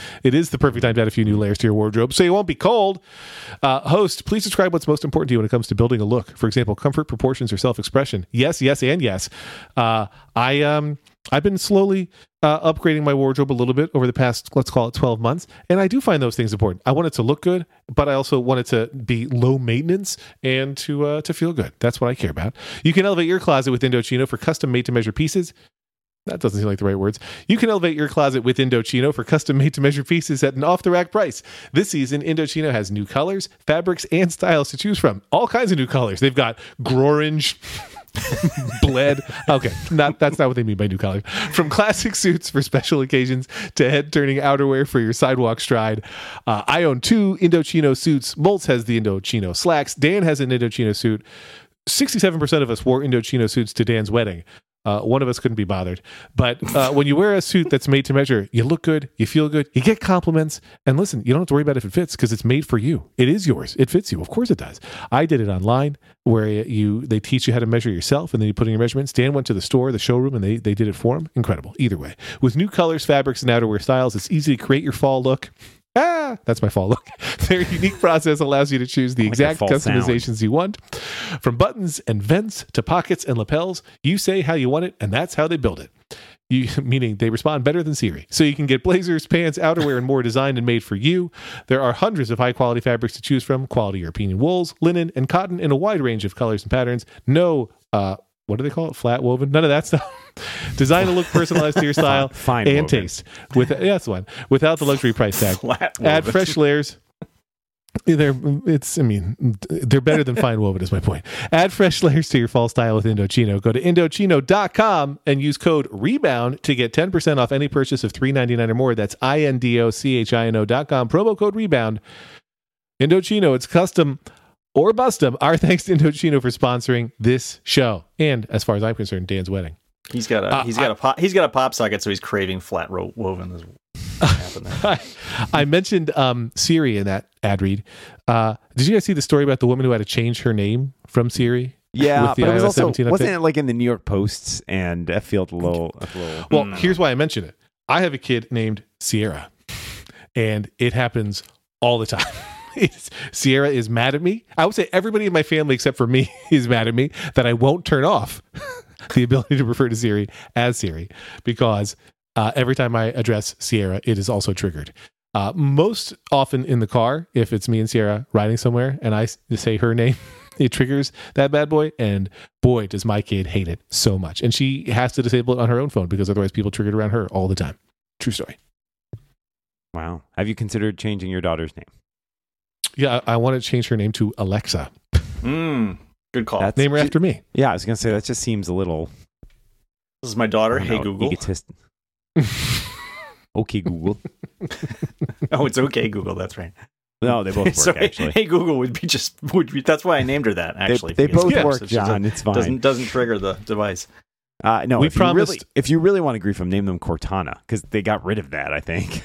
Speaker 1: it is the perfect time to add a few new layers to your wardrobe, so you won't be cold. Uh, host, please describe what's most important to you when it comes to building a look. For example, comfort, proportions, or self-expression. Yes, yes, and yes. Uh, I um, I've been slowly uh, upgrading my wardrobe a little bit over the past, let's call it 12 months. And I do find those things important. I want it to look good, but I also want it to be low maintenance and to uh, to feel good. That's what I care about. You can elevate your closet with Indochino for custom made to measure pieces. That doesn't seem like the right words. You can elevate your closet with Indochino for custom made to measure pieces at an off the rack price. This season, Indochino has new colors, fabrics, and styles to choose from. All kinds of new colors. They've got grorange, bled. Okay, not that's not what they mean by new colors. From classic suits for special occasions to head turning outerwear for your sidewalk stride. Uh, I own two Indochino suits. Moltz has the Indochino slacks. Dan has an Indochino suit. 67% of us wore Indochino suits to Dan's wedding. Uh, one of us couldn't be bothered. But uh, when you wear a suit that's made to measure, you look good, you feel good, you get compliments. And listen, you don't have to worry about if it fits because it's made for you. It is yours. It fits you. Of course it does. I did it online where you they teach you how to measure yourself and then you put in your measurements. Dan went to the store, the showroom, and they, they did it for him. Incredible. Either way. With new colors, fabrics, and outerwear styles, it's easy to create your fall look. Ah, that's my fall look. Their unique process allows you to choose the
Speaker 2: like
Speaker 1: exact
Speaker 2: fall sound.
Speaker 1: customizations you want. From buttons and vents to pockets and lapels, you say how you want it, and that's how they build it. You, meaning they respond better than Siri. So you can get blazers, pants, outerwear, and more designed and made for you. There are hundreds of high quality fabrics to choose from quality European wools, linen, and cotton in a wide range of colors and patterns. No, uh, what do they call it? Flat woven? None of that stuff. Designed to look personalized to your style
Speaker 2: Fine
Speaker 1: and
Speaker 2: woven.
Speaker 1: taste. With yeah, that's one. Without the luxury price tag.
Speaker 3: Flat
Speaker 1: Add
Speaker 3: woven.
Speaker 1: fresh layers. They're it's I mean they're better than fine woven is my point. Add fresh layers to your fall style with Indochino. Go to Indochino.com and use code REBOUND to get 10% off any purchase of $3.99 or more. That's I-N-D-O-C-H-I-N-O dot com. Promo code REBOUND. Indochino, it's custom or bust them. Our thanks to Indochino for sponsoring this show. And as far as I'm concerned, Dan's wedding.
Speaker 3: He's got a
Speaker 1: Uh,
Speaker 3: he's got a pop, he's got a pop socket, so he's craving flat ro- woven. Is what happened there.
Speaker 1: I, I mentioned um, Siri in that ad read. Uh, did you guys see the story about the woman who had to change her name from Siri?
Speaker 2: Yeah,
Speaker 1: with the
Speaker 2: but it was also
Speaker 1: 17
Speaker 2: wasn't it like in the New York Posts and that felt a little, a little
Speaker 1: Well,
Speaker 3: Mm.
Speaker 1: here's why I mention it. I have a kid named Sierra, and it happens all the time. Sierra is mad at me. I would say everybody in my family except for me is mad at me that I won't turn off the ability to refer to Siri as Siri because uh, every time I address Sierra, it is also triggered. Uh, most often in the car, if it's me and Sierra riding somewhere and I say her name, it triggers that bad boy. And boy, does my kid hate it so much. And she has to disable it on her own phone because otherwise people trigger it around her all the time. True story.
Speaker 2: wow. Have you considered changing your daughter's name?
Speaker 1: Yeah, I, I want to change her name to Alexa.
Speaker 3: Mm, good call.
Speaker 2: That's-
Speaker 1: Name her after me.
Speaker 2: Yeah, I was gonna say that just seems a little.
Speaker 3: this is my daughter. Hey
Speaker 2: know,
Speaker 3: Google.
Speaker 2: egotist- okay, Google.
Speaker 3: oh, it's okay Google. That's right.
Speaker 2: No, they both work
Speaker 3: So,
Speaker 2: actually.
Speaker 3: Hey Google would be just would be. That's why I named her that. Actually,
Speaker 2: they,
Speaker 3: because
Speaker 2: both
Speaker 3: it
Speaker 2: work,
Speaker 3: just
Speaker 2: John. It's fine.
Speaker 3: Doesn't doesn't trigger the device.
Speaker 2: Uh, no,
Speaker 1: We
Speaker 2: if you really,
Speaker 1: promised-
Speaker 2: if you really want to grief them, name them Cortana because they got rid of that. I think.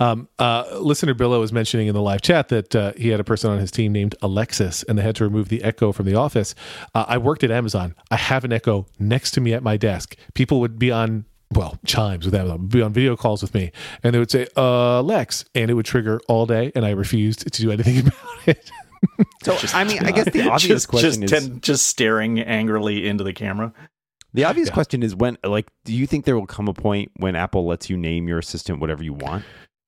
Speaker 1: Um, uh, listener Billow was mentioning in the live chat that uh, he had a person on his team named Alexis, and they had to remove the Echo from the office. Uh, I worked at Amazon. I have an Echo next to me at my desk. People would be on well chimes with Amazon, be on video calls with me, and they would say uh, Lex, and it would trigger all day, and I refused to do anything about it.
Speaker 2: So I mean, I guess the obvious
Speaker 3: just,
Speaker 2: question
Speaker 3: just,
Speaker 2: is
Speaker 3: ten- just staring angrily into the camera.
Speaker 2: the obvious
Speaker 1: Yeah.
Speaker 2: question is when like do you think there will come a point when Apple lets you name your assistant whatever you want?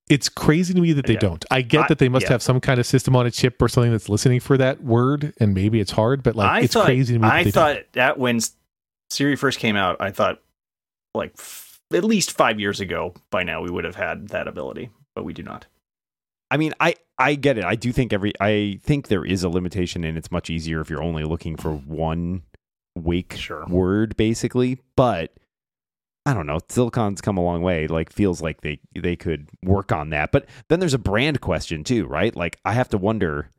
Speaker 1: It's crazy to me that they
Speaker 3: Yeah.
Speaker 1: don't. I get
Speaker 3: I-
Speaker 1: that they must
Speaker 3: yeah.
Speaker 1: have some kind of system on a chip or something that's listening for that word, and maybe it's hard, but like
Speaker 3: I
Speaker 1: it's
Speaker 3: thought,
Speaker 1: crazy to me. that
Speaker 3: I
Speaker 1: they
Speaker 3: thought
Speaker 1: don't.
Speaker 3: that when Siri first came out, I thought like f- at least five years ago by now we would have had that ability, but we do not.
Speaker 2: I mean, I I get it. I do think every I think there is a limitation, and it's much easier if you're only looking for one wake
Speaker 3: Sure.
Speaker 2: word, basically. But I don't know. Silicon's come a long way. Like, feels like they they could work on that. But then there's a brand question too, right? Like, I have to wonder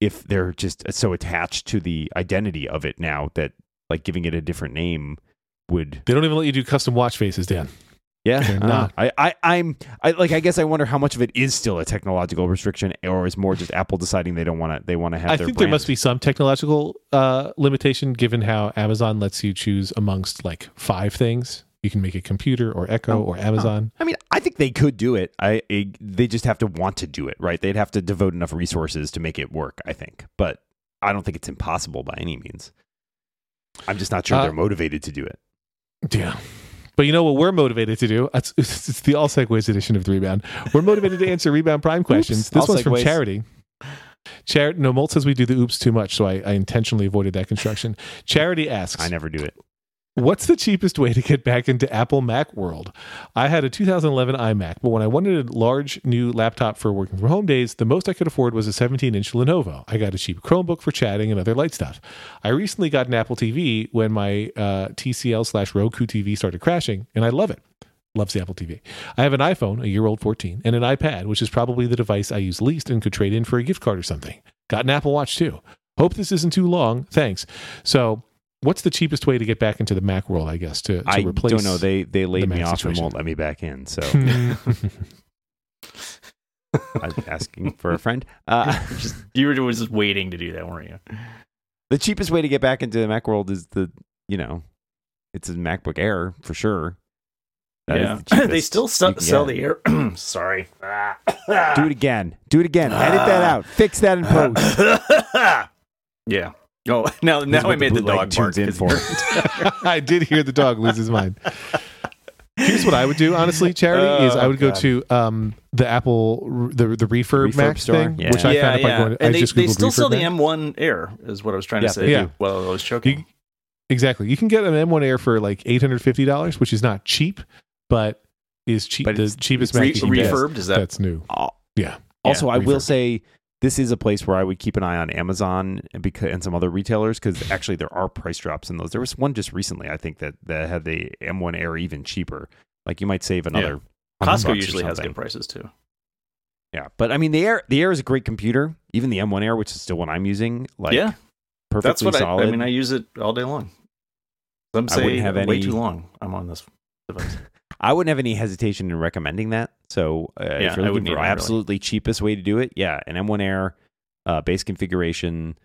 Speaker 2: if they're just so attached to the identity of it now that like giving it a different name would
Speaker 1: They don't even let you do custom watch faces, Dan.
Speaker 2: yeah, uh. I, I, I'm, I like. I guess I wonder how much of it is still a technological restriction, or is more just Apple deciding they don't want to. They want to have.
Speaker 1: I
Speaker 2: their
Speaker 1: think there must be some technological uh, limitation given how Amazon lets you choose amongst like five things. You can make a computer or Echo
Speaker 2: Oh,
Speaker 1: or Amazon.
Speaker 2: I mean, I think they could do it. I, I, they just have to want to do it, right? They'd have to devote enough resources to make it work. I think, but I don't think it's impossible by any means. I'm just not sure
Speaker 1: Uh,
Speaker 2: they're motivated to do it.
Speaker 1: Yeah. But you know what we're motivated to do? It's, it's the All Segues edition of the Rebound. We're motivated to answer Rebound Prime questions. this
Speaker 2: All
Speaker 1: one's from Charity. Charity. No, Moltz says we do the oops too much, so I, I intentionally avoided that construction. Charity asks,
Speaker 2: I never do it.
Speaker 1: What's the cheapest way to get back into Apple Mac world? I had a 2011 iMac, but when I wanted a large new laptop for working from home days, the most I could afford was a 17 inch Lenovo. I got a cheap Chromebook for chatting and other light stuff. I recently got an Apple TV when my uh, TCL slash Roku TV started crashing, and I love it. Loves the Apple TV. I have an iPhone, a year old 14, and an iPad, which is probably the device I use least and could trade in for a gift card or something. Got an Apple Watch too. Hope this isn't too long. Thanks. So, what's the cheapest way to get back into the Mac world? I guess to, to
Speaker 2: I
Speaker 1: replace.
Speaker 2: don't know. They they laid
Speaker 1: the
Speaker 2: me
Speaker 1: Mac
Speaker 2: off
Speaker 1: situation.
Speaker 2: and won't let me back in. So I'm asking for a friend. Uh,
Speaker 3: just you were just waiting to do that, weren't you?
Speaker 2: the cheapest way to get back into the Mac world is the you know, it's a MacBook Air for sure. That is
Speaker 3: yeah,
Speaker 2: the
Speaker 3: they still
Speaker 2: you
Speaker 3: sell, sell the air. Sorry.
Speaker 2: Do it again. Do it again. Edit that out. Fix that in post.
Speaker 3: yeah. Oh, now now I made the dog bark.
Speaker 2: In for.
Speaker 1: I did hear the dog lose his mind. Here's what I would do, honestly, Charity, is I
Speaker 3: Oh,
Speaker 1: would go to um, the Apple the the refurb,
Speaker 2: Refurb
Speaker 1: Mac
Speaker 2: store?
Speaker 1: thing,
Speaker 2: Yeah.
Speaker 1: which I
Speaker 3: yeah,
Speaker 1: found I
Speaker 3: yeah.
Speaker 1: go. in- I
Speaker 3: and they, they still sell the M1 Air, is what I was trying
Speaker 2: Yeah,
Speaker 3: to say.
Speaker 1: do.
Speaker 3: Well, I was choking.
Speaker 1: You- Exactly. You can get an M1 Air for like eight hundred fifty dollars, which is not cheap, but is cheap.
Speaker 2: But
Speaker 1: the cheapest Mac
Speaker 3: Re-
Speaker 1: you can get
Speaker 3: refurbed is that?
Speaker 1: that's new. Yeah.
Speaker 2: Also, I will say this is a place where I would keep an eye on Amazon and because and some other retailers because actually there are price drops in those. There was one just recently, I think that that had the M1 Air even cheaper. Like you might save another. 100 bucks
Speaker 3: Costco usually has good prices too.
Speaker 2: Yeah, but I mean the Air the Air is a great computer. Even the M1 Air, which is still what I'm using, like
Speaker 3: yeah,
Speaker 2: perfectly
Speaker 3: that's what I,
Speaker 2: solid.
Speaker 3: I mean. I use it all day long. Some
Speaker 2: I wouldn't
Speaker 3: say
Speaker 2: have
Speaker 3: way
Speaker 2: any-
Speaker 3: too long. I'm on this device.
Speaker 2: I wouldn't have any hesitation in recommending that. So uh,
Speaker 3: Yeah,
Speaker 2: if you're looking for
Speaker 3: either, really.
Speaker 2: absolutely cheapest way to do it, yeah, an M1 Air, uh, base configuration,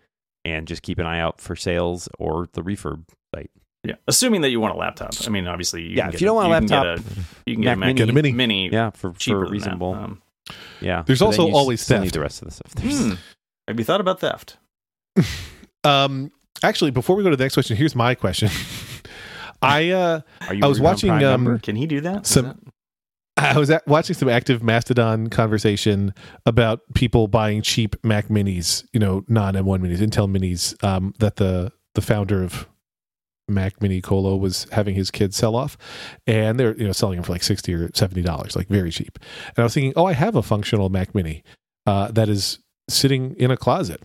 Speaker 2: and just keep an eye out for sales or the refurb site.
Speaker 3: Yeah, assuming that you want a laptop. I mean, obviously, you
Speaker 2: Yeah,
Speaker 3: can
Speaker 2: if
Speaker 3: get
Speaker 2: you don't
Speaker 3: a-
Speaker 2: want a
Speaker 3: can get
Speaker 2: laptop,
Speaker 3: you can get a
Speaker 2: Mac
Speaker 3: Mac
Speaker 1: Get a Mini.
Speaker 3: Mini,
Speaker 2: Yeah, for
Speaker 3: cheaper
Speaker 2: for reasonable.
Speaker 3: Um,
Speaker 2: yeah,
Speaker 1: There's
Speaker 2: But
Speaker 1: also
Speaker 2: you
Speaker 1: always
Speaker 2: still
Speaker 1: theft.
Speaker 2: need the rest of the stuff.
Speaker 3: Hmm. Have you thought about theft?
Speaker 1: Um, actually, before we go to the next question, here's my question. I uh,
Speaker 2: Are you
Speaker 1: I was watching, um,
Speaker 2: member?
Speaker 3: Can he do that? Is
Speaker 1: Some-
Speaker 3: that-
Speaker 1: I was at, watching some active Mastodon conversation about people buying cheap Mac Minis, you know, non M1 Minis, Intel Minis, um, that the the founder of Mac Mini Colo was having his kids sell off, and they're you know selling them for like sixty or seventy dollars, like very cheap. And I was thinking, oh, I have a functional Mac Mini uh, that is sitting in a closet,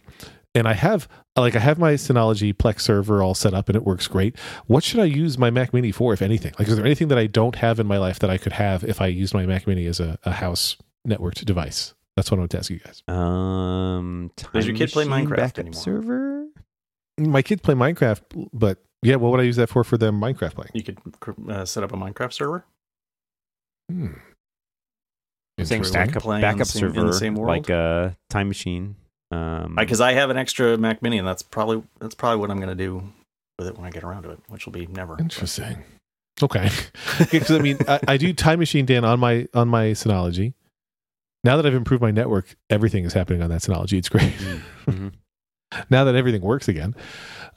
Speaker 1: and I have like I have my Synology Plex server all set up and it works great. What should I use my Mac Mini for, if anything? Like, is there anything that I don't have in my life that I could have if I used my Mac Mini as a, a house networked device? That's what I want to ask you guys.
Speaker 2: Um,
Speaker 3: Does your
Speaker 2: Time
Speaker 3: kid play Minecraft
Speaker 2: backup
Speaker 3: anymore?
Speaker 2: server?
Speaker 1: My kids play Minecraft, but yeah, what would I use that for for them Minecraft playing?
Speaker 3: You could uh, set up a Minecraft server.
Speaker 1: Hmm.
Speaker 2: Saying
Speaker 1: Interesting.
Speaker 2: backup
Speaker 3: Playing in the
Speaker 2: backup
Speaker 3: same- in the
Speaker 2: server,
Speaker 3: same world?
Speaker 2: like a time machine. Um,
Speaker 3: Because I have an extra Mac Mini, and that's probably that's probably what I'm going to do with it when I get around to it, which will be never.
Speaker 1: Interesting. Okay, because I mean, I, I do Time Machine Dan on my on my Synology. Now that I've improved my network, everything is happening on that Synology. It's great.
Speaker 2: mhm.
Speaker 1: now that everything works again.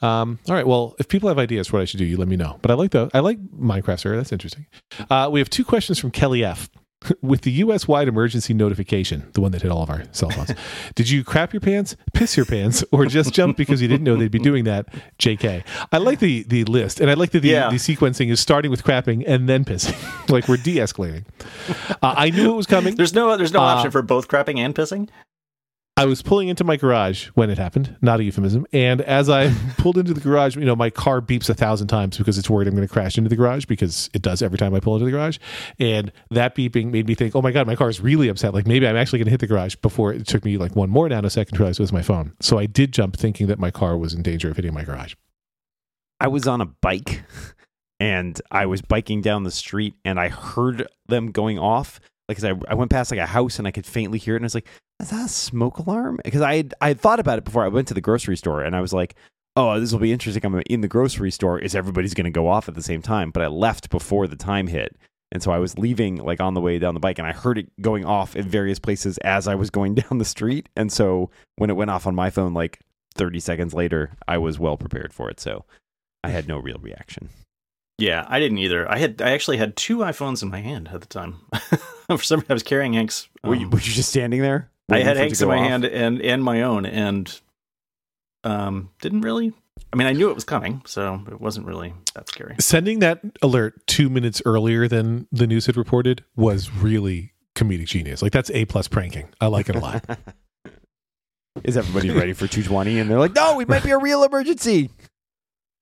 Speaker 1: Um, all right. Well, if people have ideas for what I should do, you let me know. But I like the I like Minecraft server. That's interesting. Uh, we have two questions from Kelly F. With the US wide emergency notification, the one that hit all of our cell phones, did you crap your pants, piss your pants, or just jump because you didn't know they'd be doing that? JK. I like the the list, and I like that the,
Speaker 3: Yeah.
Speaker 1: the sequencing is starting with crapping and then pissing. like we're de escalating. Uh, I knew it was coming.
Speaker 3: There's no there's no
Speaker 1: Uh,
Speaker 3: option for both crapping and pissing.
Speaker 1: I was pulling into my garage when it happened, not a euphemism. And as I pulled into the garage, you know, my car beeps a thousand times because it's worried I'm going to crash into the garage because it does every time I pull into the garage. And that beeping made me think, oh my God, my car is really upset. Like maybe I'm actually going to hit the garage before it took me like one more nanosecond to realize it was my phone. So I did jump thinking that my car was in danger of hitting my garage.
Speaker 2: I was on a bike and I was biking down the street and I heard them going off. Like, I, I went past like a house and I could faintly hear it. And I was like, is that a smoke alarm? Because I I had thought about it before I went to the grocery store and I was like, oh, this will be interesting. I'm in the grocery store. Is everybody's going to go off at the same time? But I left before the time hit. And so I was leaving like on the way down the bike and I heard it going off in various places as I was going down the street. And so when it went off on my phone, like 30 seconds later, I was well prepared for it. So I had no real reaction.
Speaker 3: Yeah, I didn't either. I had I actually had two iPhones in my hand at the time. For some reason, I was carrying Hank's.
Speaker 2: were, you,
Speaker 3: um,
Speaker 2: were you just standing there?
Speaker 3: I had
Speaker 2: for
Speaker 3: Hank's in my
Speaker 2: off?
Speaker 3: hand and and my own, and um, didn't really. I mean, I knew it was coming, so it wasn't really that scary.
Speaker 1: Sending that alert two minutes earlier than the news had reported was really comedic genius. Like that's A plus pranking. I like it a lot.
Speaker 2: Is everybody ready for 220? And they're like, no, we might be a real emergency.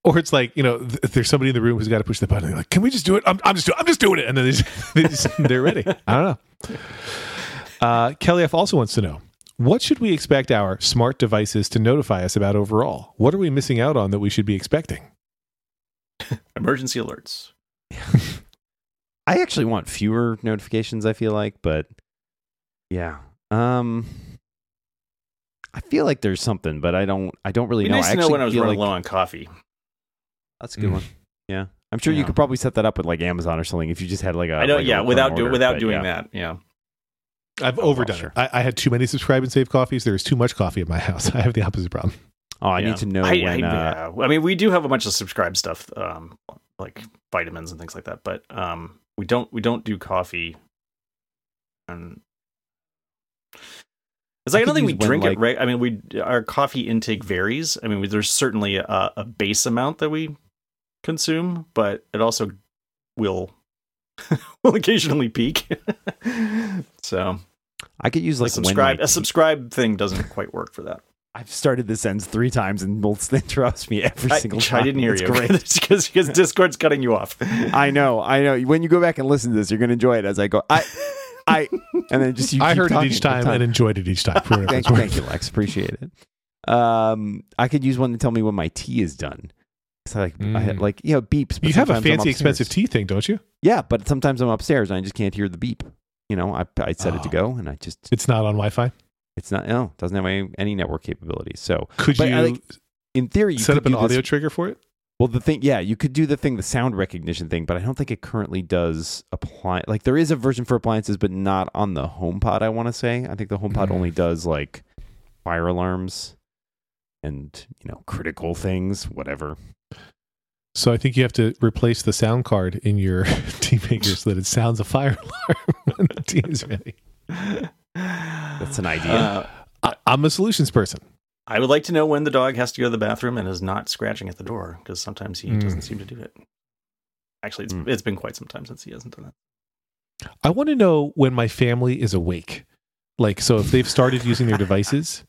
Speaker 1: Or it's like you know, th- there's somebody in the room who's got to push the button. They're like, "Can we just do it? I'm, I'm just, do- I'm just doing it," and then they just, they just, they're ready. I don't know. Uh, Kelly F also wants to know what should we expect our smart devices to notify us about overall. What are we missing out on that we should be expecting?
Speaker 3: Emergency alerts.
Speaker 2: I actually want fewer notifications, I feel like, but yeah. Um I feel like there's something, but I don't I don't really
Speaker 3: It'd
Speaker 2: know.
Speaker 3: nice
Speaker 2: I
Speaker 3: to know
Speaker 2: actually
Speaker 3: when I was running
Speaker 2: like-
Speaker 3: low on coffee.
Speaker 2: That's a good
Speaker 1: Mm.
Speaker 2: one. Yeah. I'm sure you could probably set that up with like Amazon or something if you just had like a
Speaker 3: I know,
Speaker 2: like
Speaker 3: yeah,
Speaker 2: recurring
Speaker 3: without do,
Speaker 2: order,
Speaker 3: without doing
Speaker 2: yeah.
Speaker 3: that, yeah.
Speaker 1: I've
Speaker 2: Oh,
Speaker 1: overdone
Speaker 2: sure.
Speaker 1: it. I, I had too many subscribe and save coffees. There is too much coffee at my house. I have the opposite problem.
Speaker 2: Oh, I
Speaker 3: Yeah.
Speaker 2: need to know
Speaker 3: I,
Speaker 2: when
Speaker 3: I,
Speaker 2: uh,
Speaker 3: yeah. I mean, we do have a bunch of subscribe stuff, um, like vitamins and things like that, but um, we don't we don't do coffee. And it's like I,
Speaker 2: I
Speaker 3: don't think we
Speaker 2: use when,
Speaker 3: drink
Speaker 2: like-
Speaker 3: it. Right? I mean, we our coffee intake varies. I mean, we, there's certainly a, a base amount that we consume, but it also will will occasionally peak. so
Speaker 2: I could use like when
Speaker 3: subscribe a subscribe thing doesn't quite work for that.
Speaker 2: I've started this sentence three times and Moltz interrupts me every
Speaker 3: I,
Speaker 2: single time.
Speaker 3: I didn't hear
Speaker 2: It's
Speaker 3: you.
Speaker 2: Great.
Speaker 3: It's because because Discord's cutting you off.
Speaker 2: I know, I know. When you go back and listen to this, you're going to enjoy it as I go. I, I, and then just you.
Speaker 1: I heard it each
Speaker 2: all the
Speaker 1: time and enjoyed it each time. for whatever
Speaker 2: thank
Speaker 1: it's
Speaker 2: you, thank you, Lex. Appreciate it. Um, I could use one to tell me when my tea is done. So like, I had,
Speaker 1: Mm.
Speaker 2: like you know, beeps.
Speaker 1: You have a fancy, expensive tea thing, don't you?
Speaker 2: Yeah, but sometimes I'm upstairs and I just can't hear the beep. You know, I I set it to
Speaker 1: Oh.
Speaker 2: go and I just
Speaker 1: It's not on Wi-Fi.
Speaker 2: it's not no it doesn't have any, any network capabilities. So
Speaker 1: Could you
Speaker 2: I like- in theory, you
Speaker 1: set up an
Speaker 2: do this-
Speaker 1: audio trigger for it?
Speaker 2: Well, the thing, yeah, you could do the thing, the sound recognition thing, but I don't think it currently does apply. Like there is a version for appliances, but not on the HomePod. I want to say. I think the HomePod
Speaker 1: Mhm.
Speaker 2: only does like fire alarms and you know critical things, whatever.
Speaker 1: So I think you have to replace the sound card in your tea maker so that it sounds a fire alarm when the tea is ready.
Speaker 2: That's an idea.
Speaker 3: Uh,
Speaker 1: I, I'm a solutions person.
Speaker 3: I would like to know when the dog has to go to the bathroom and is not scratching at the door because sometimes he
Speaker 1: Mm.
Speaker 3: doesn't seem to do it. Actually, it's,
Speaker 2: Mm.
Speaker 3: it's been quite some time since he hasn't done that.
Speaker 1: I want to know when my family is awake. Like, so if they've started using their devices,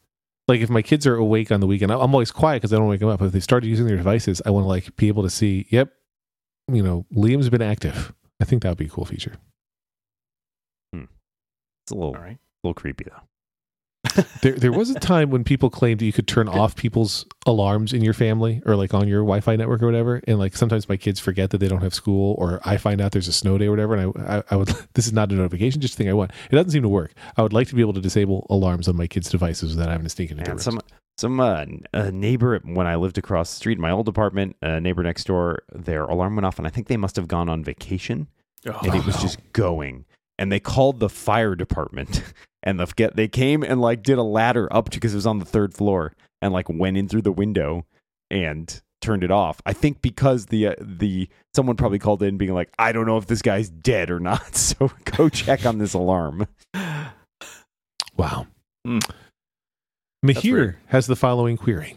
Speaker 1: like if my kids are awake on the weekend, I- I'm always quiet because I don't wake them up. But if they started using their devices, I want to like be able to see, yep, you know, Liam's been active. I think that would be a cool feature. Hmm.
Speaker 2: it's a little,
Speaker 3: All right.
Speaker 2: little creepy though.
Speaker 1: There, there was a time when people claimed that you could turn off people's alarms in your family or like on your Wi-Fi network or whatever. And like sometimes my kids forget that they don't have school, or I find out there's a snow day or whatever. And I, I, I would, this is not a notification, just a thing I want. It doesn't seem to work. I would like to be able to disable alarms on my kids' devices without having to sneak into rooms.
Speaker 2: some some uh, neighbor when I lived across the street, in my old apartment, a neighbor next door, their alarm went off, and I think they must have gone on vacation.
Speaker 3: Oh,
Speaker 2: and it was
Speaker 1: no.
Speaker 2: just going. And they called the fire department, and the get they came and like did a ladder up to because it was on the third floor, and like went in through the window, and turned it off. I think because the uh, the someone probably called in being like, I don't know if this guy's dead or not, so go check on this alarm.
Speaker 1: Wow.
Speaker 3: Hmm.
Speaker 1: Mahir has the following query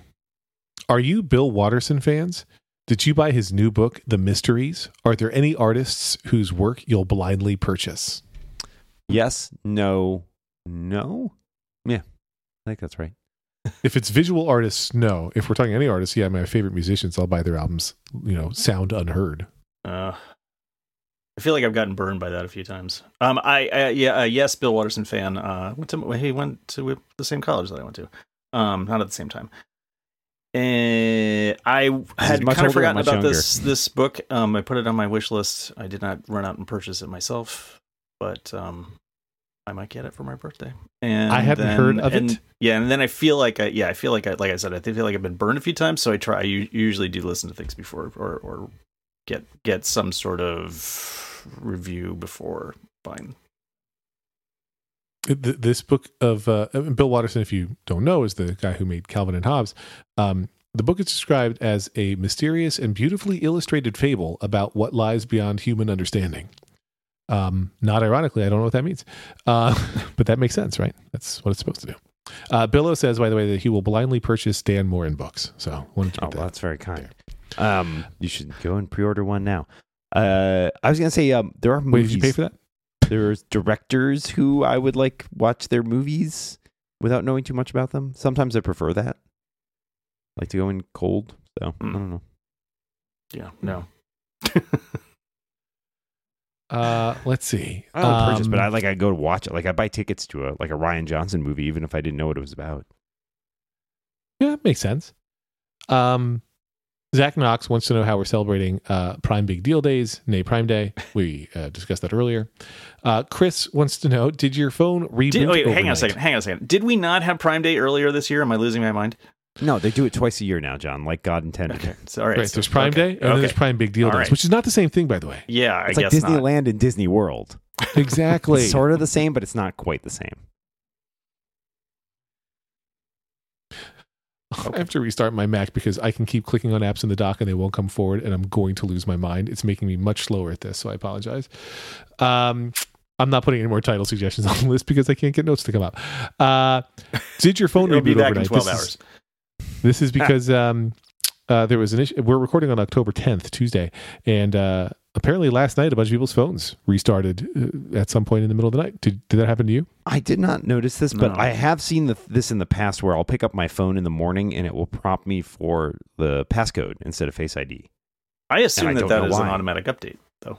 Speaker 1: Are you Bill Watterson fans? Did you buy his new book, The Mysteries? Are there any artists whose work you'll blindly purchase?
Speaker 2: Yes, no, no. Yeah, I think that's right.
Speaker 1: If it's visual artists, no. If we're talking any artists, yeah, my favorite musicians, I'll buy their albums, you know, sound unheard.
Speaker 3: Uh, I feel like I've gotten burned by that a few times. Um, I, I yeah, uh, yes, Bill Watterson fan. Uh, went to he went to the same college that I went to. Um, not at the same time. And I had kind of forgotten about
Speaker 2: younger?
Speaker 3: this this book. Um, I put it on my wish list. I did not run out and purchase it myself, but um, I might get it for my birthday. And
Speaker 1: I haven't
Speaker 3: then-
Speaker 1: heard of
Speaker 3: and-
Speaker 1: it.
Speaker 3: Yeah, and then I feel like I yeah I feel like I like I said I feel like I've been burned a few times. So I try. I usually do listen to things before or or get get some sort of review before buying.
Speaker 1: This book of uh, Bill Watterson, if you don't know, is the guy who made Calvin and Hobbes. Um, the book is described as a mysterious and beautifully illustrated fable about what lies beyond human understanding. Um, not ironically, I don't know what that means, uh, but that makes sense, right? That's what it's supposed to do. Uh, Billo says, by the way, that he will blindly purchase Dan Moren books. So, wanted to
Speaker 2: Oh,
Speaker 1: put
Speaker 2: well, that's very kind. Um, you should go and pre-order one now. Uh, I was gonna say, um, there are
Speaker 1: Wait,
Speaker 2: movies.
Speaker 1: did you pay for that?
Speaker 2: There's directors who I would like watch their movies without knowing too much about them. Sometimes I prefer that. like to go in cold. So I
Speaker 3: Mm.
Speaker 2: don't know.
Speaker 3: Yeah, no.
Speaker 1: Uh, let's see.
Speaker 2: I don't purchase, but
Speaker 1: Um,
Speaker 2: I like I go to watch it. Like I buy tickets to a like a Rian Johnson movie, even if I didn't know what it was about.
Speaker 1: Yeah, makes sense. Um, Zach Knox wants to know how we're celebrating uh, Prime Big Deal Days, nay Prime Day. We uh, discussed that earlier. Uh, Chris wants to know: Did your phone reboot?
Speaker 3: Did, wait, hang on a second. Hang on a second. Did we not have Prime Day earlier this year? Am I losing my mind?
Speaker 2: No, they do it twice a year now, John, like God intended.
Speaker 3: Okay, so, all right.
Speaker 1: Right,
Speaker 3: so-
Speaker 1: there's Prime
Speaker 3: okay,
Speaker 1: Day, and then there's
Speaker 3: okay.
Speaker 1: Prime Big Deal
Speaker 3: All
Speaker 1: Days,
Speaker 3: right.
Speaker 1: which is not the same thing, by the way.
Speaker 3: Yeah, I
Speaker 2: It's like
Speaker 3: guess not.
Speaker 2: Disneyland and Disney World.
Speaker 1: Exactly.
Speaker 2: It's sort of the same, but it's not quite the same.
Speaker 1: I have to restart my Mac because I can keep clicking on apps in the dock and they won't come forward, and I'm going to lose my mind. It's making me much slower at this, so I apologize. Um, I'm not putting any more title suggestions on the list because I can't get notes to come up. Uh, did your phone
Speaker 3: It'll
Speaker 1: reboot
Speaker 3: be back
Speaker 1: overnight?
Speaker 3: in 12
Speaker 1: This is-
Speaker 3: hours.
Speaker 1: This is because um, uh, there was an issue. We're recording on October 10th, Tuesday, and uh, apparently last night a bunch of people's phones restarted uh, at some point in the middle of the night. Did, did that happen to you?
Speaker 2: I did not notice this, but
Speaker 3: No.
Speaker 2: I have seen the, this in the past where I'll pick up my phone in the morning and it will prompt me for the passcode instead of Face ID.
Speaker 3: I assume
Speaker 2: I
Speaker 3: that
Speaker 2: don't
Speaker 3: that
Speaker 2: know
Speaker 3: an automatic update, though.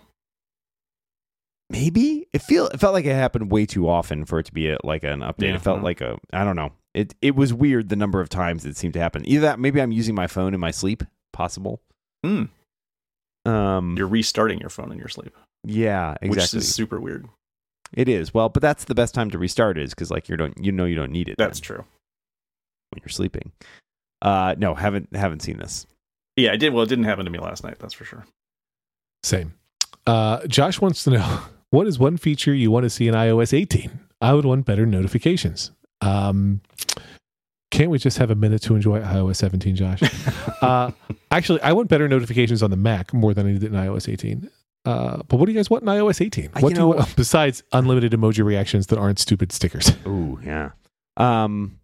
Speaker 2: Maybe it feel it felt like it happened way too often for it to be a, like an update.
Speaker 3: Yeah.
Speaker 2: It felt like a I don't know. It it was weird the number of times it seemed to happen. Either that maybe I'm using my phone in my sleep, possible.
Speaker 3: Hmm.
Speaker 2: Um,
Speaker 3: You're restarting your phone in your sleep,
Speaker 2: yeah,
Speaker 3: which
Speaker 2: exactly.
Speaker 3: is super weird.
Speaker 2: It is well, but that's the best time to restart is because like you don't you know you don't need it.
Speaker 3: That's
Speaker 2: then
Speaker 3: true.
Speaker 2: when you're sleeping. Uh, no, haven't haven't seen this.
Speaker 3: Yeah, I did. Well, it didn't happen to me last night. That's for sure.
Speaker 1: Same. Uh, Josh wants to know what is one feature you want to see in iOS 18? I would want better notifications. Um, can't we just have a minute to enjoy iOS 17, Josh? uh, actually, I want better notifications on the Mac more than I did in iOS 18. Uh, but what do you guys want in iOS 18? What
Speaker 2: you
Speaker 1: do you want besides unlimited emoji reactions that aren't stupid stickers?
Speaker 2: Ooh, yeah. Um,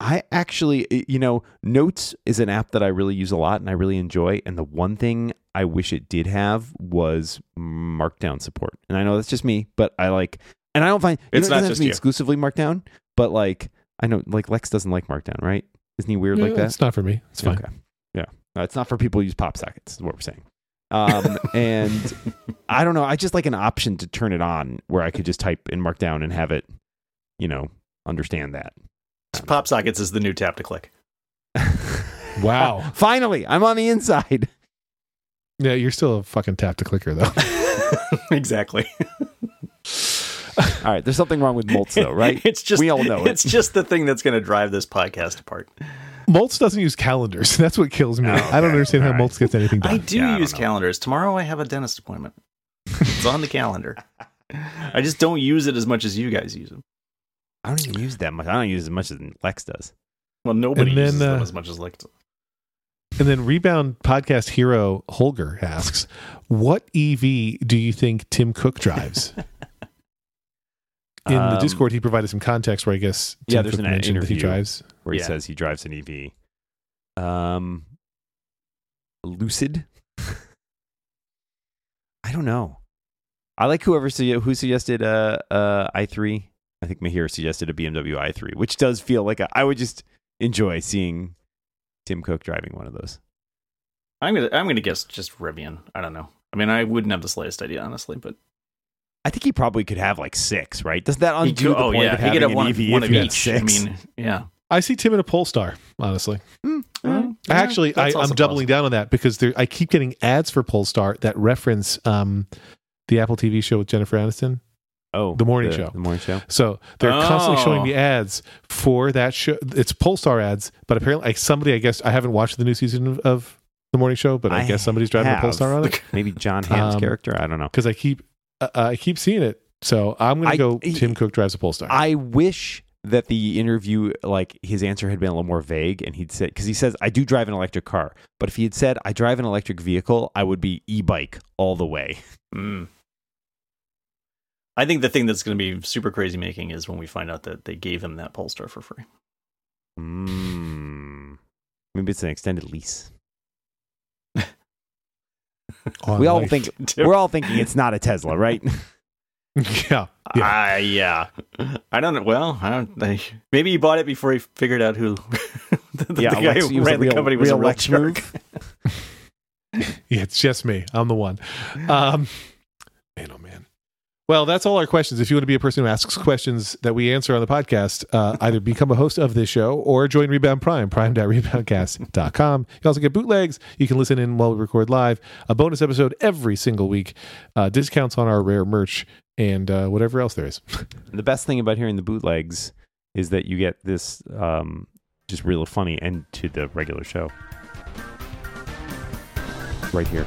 Speaker 2: I actually, you know, Notes is an app that I really use a lot and I really enjoy. And the one thing I wish it did have was Markdown support. And I know that's just me, but I like, and I don't find you
Speaker 3: It's
Speaker 2: know, it
Speaker 3: not
Speaker 2: doesn't have
Speaker 3: just
Speaker 2: to be
Speaker 3: you.
Speaker 2: exclusively Markdown, but like I know, like Lex doesn't like Markdown, right? Isn't he weird like that?
Speaker 1: It's not for me. It's fine.
Speaker 2: Okay. Yeah. Uh, it's not for people who use pop sockets, is what we're saying. Um, and I don't know. I just like an option to turn it on where I could just type in Markdown and have it, you know, understand that.
Speaker 3: Pop sockets is the new tap to click.
Speaker 1: Wow.
Speaker 2: Finally, I'm on the inside.
Speaker 1: Yeah, you're still a fucking tap to clicker, though.
Speaker 3: exactly.
Speaker 2: All right, there's something wrong with Moltz, though, right?
Speaker 3: It's just
Speaker 2: We all know it.
Speaker 3: It's just the thing that's going to drive this podcast apart.
Speaker 1: Moltz doesn't use calendars. That's what kills me.
Speaker 2: Oh,
Speaker 1: I don't
Speaker 2: okay.
Speaker 1: understand how
Speaker 2: All right.
Speaker 1: Moltz gets anything
Speaker 3: I
Speaker 1: done.
Speaker 3: do
Speaker 2: Yeah, I
Speaker 3: use
Speaker 2: don't
Speaker 3: calendars. Tomorrow I have a dentist appointment. It's on the calendar. I just don't use it as much as you guys use them.
Speaker 2: I don't even use that much. I don't use as much as Lex does.
Speaker 3: Well, nobody
Speaker 1: And then,
Speaker 3: uses them
Speaker 1: uh,
Speaker 3: as much as like.
Speaker 1: And then Rebound Podcast Hero Holger asks, "What EV do you think Tim Cook drives?" In the
Speaker 2: Um,
Speaker 1: Discord, he provided some context where I guess Tim
Speaker 2: Yeah, there's
Speaker 1: Cook
Speaker 2: an
Speaker 1: mentioned that he drives.
Speaker 2: where he
Speaker 3: Yeah.
Speaker 2: says he drives an EV. Um, Lucid. I don't know. I like whoever su- who suggested uh uh i3. I think Mahir suggested a BMW i3, which does feel like a, I would just enjoy seeing Tim Cook driving one of those.
Speaker 3: I'm gonna I'm gonna guess just Rivian. I don't know. I mean, I wouldn't have the slightest idea, honestly, but
Speaker 2: I think he probably could have like six, right? Does that undo
Speaker 3: could,
Speaker 2: the
Speaker 3: oh
Speaker 2: point
Speaker 3: yeah,
Speaker 2: of
Speaker 3: he
Speaker 2: having
Speaker 3: could have
Speaker 2: an
Speaker 3: one,
Speaker 2: EV
Speaker 3: one
Speaker 2: if
Speaker 3: of
Speaker 2: you had
Speaker 3: each.
Speaker 2: six?
Speaker 3: I mean, yeah.
Speaker 1: I see Tim in a Polestar, honestly.
Speaker 3: Well,
Speaker 1: Actually, I,
Speaker 3: that's
Speaker 1: I'm
Speaker 3: also
Speaker 1: doubling down on that because there, I keep getting ads for Polestar that reference um, the Apple TV show with Jennifer Aniston.
Speaker 2: oh,
Speaker 1: The morning show.
Speaker 2: The morning show.
Speaker 1: So they're constantly showing
Speaker 3: Oh.
Speaker 1: me ads for that show. It's Polestar ads, but apparently, like somebody, I guess, I haven't watched the new season of, of the morning show, but I,
Speaker 2: I
Speaker 1: guess somebody's driving a
Speaker 2: have.
Speaker 1: Polestar on it
Speaker 2: Maybe Jon Hamm's
Speaker 1: Um,
Speaker 2: character. I don't know.
Speaker 1: because I keep uh, I keep seeing it. So I'm gonna go.
Speaker 2: he-
Speaker 1: Tim Cook drives a Polestar.
Speaker 2: I wish that the interview, like his answer had been a little more vague, and he'd said because he says I do drive an electric car, but if he had said I drive an electric vehicle, I would be e-bike all the way.
Speaker 3: Mm. I think the thing that's going to be super crazy making is when we find out that they gave him that Polestar for free.
Speaker 2: Mm. Maybe it's an extended lease.
Speaker 1: On
Speaker 2: we all
Speaker 1: life.
Speaker 2: think we're all thinking it's not a Tesla, right?
Speaker 1: yeah, yeah.
Speaker 3: Ah, yeah. I don't know. Well, I don't. I, maybe he bought it before he figured out who the, the
Speaker 2: yeah,
Speaker 3: guy
Speaker 2: Lex-
Speaker 3: who
Speaker 2: he was
Speaker 3: ran the
Speaker 2: real,
Speaker 3: company was
Speaker 2: real
Speaker 3: a real jerk.
Speaker 1: Yeah, it's just me. I'm the one. Um, man, man. Well, that's all our questions. If you want to be a person who asks questions that we answer on the podcast, uh, either become a host of this show or join Rebound Prime, prime.reboundcast.com. You also get bootlegs. You can listen in while we record live, a bonus episode every single week, uh, discounts on our rare merch, and uh, whatever else there is.
Speaker 2: The best thing about hearing the bootlegs is that you get this um, just real funny end to the regular show. Right here.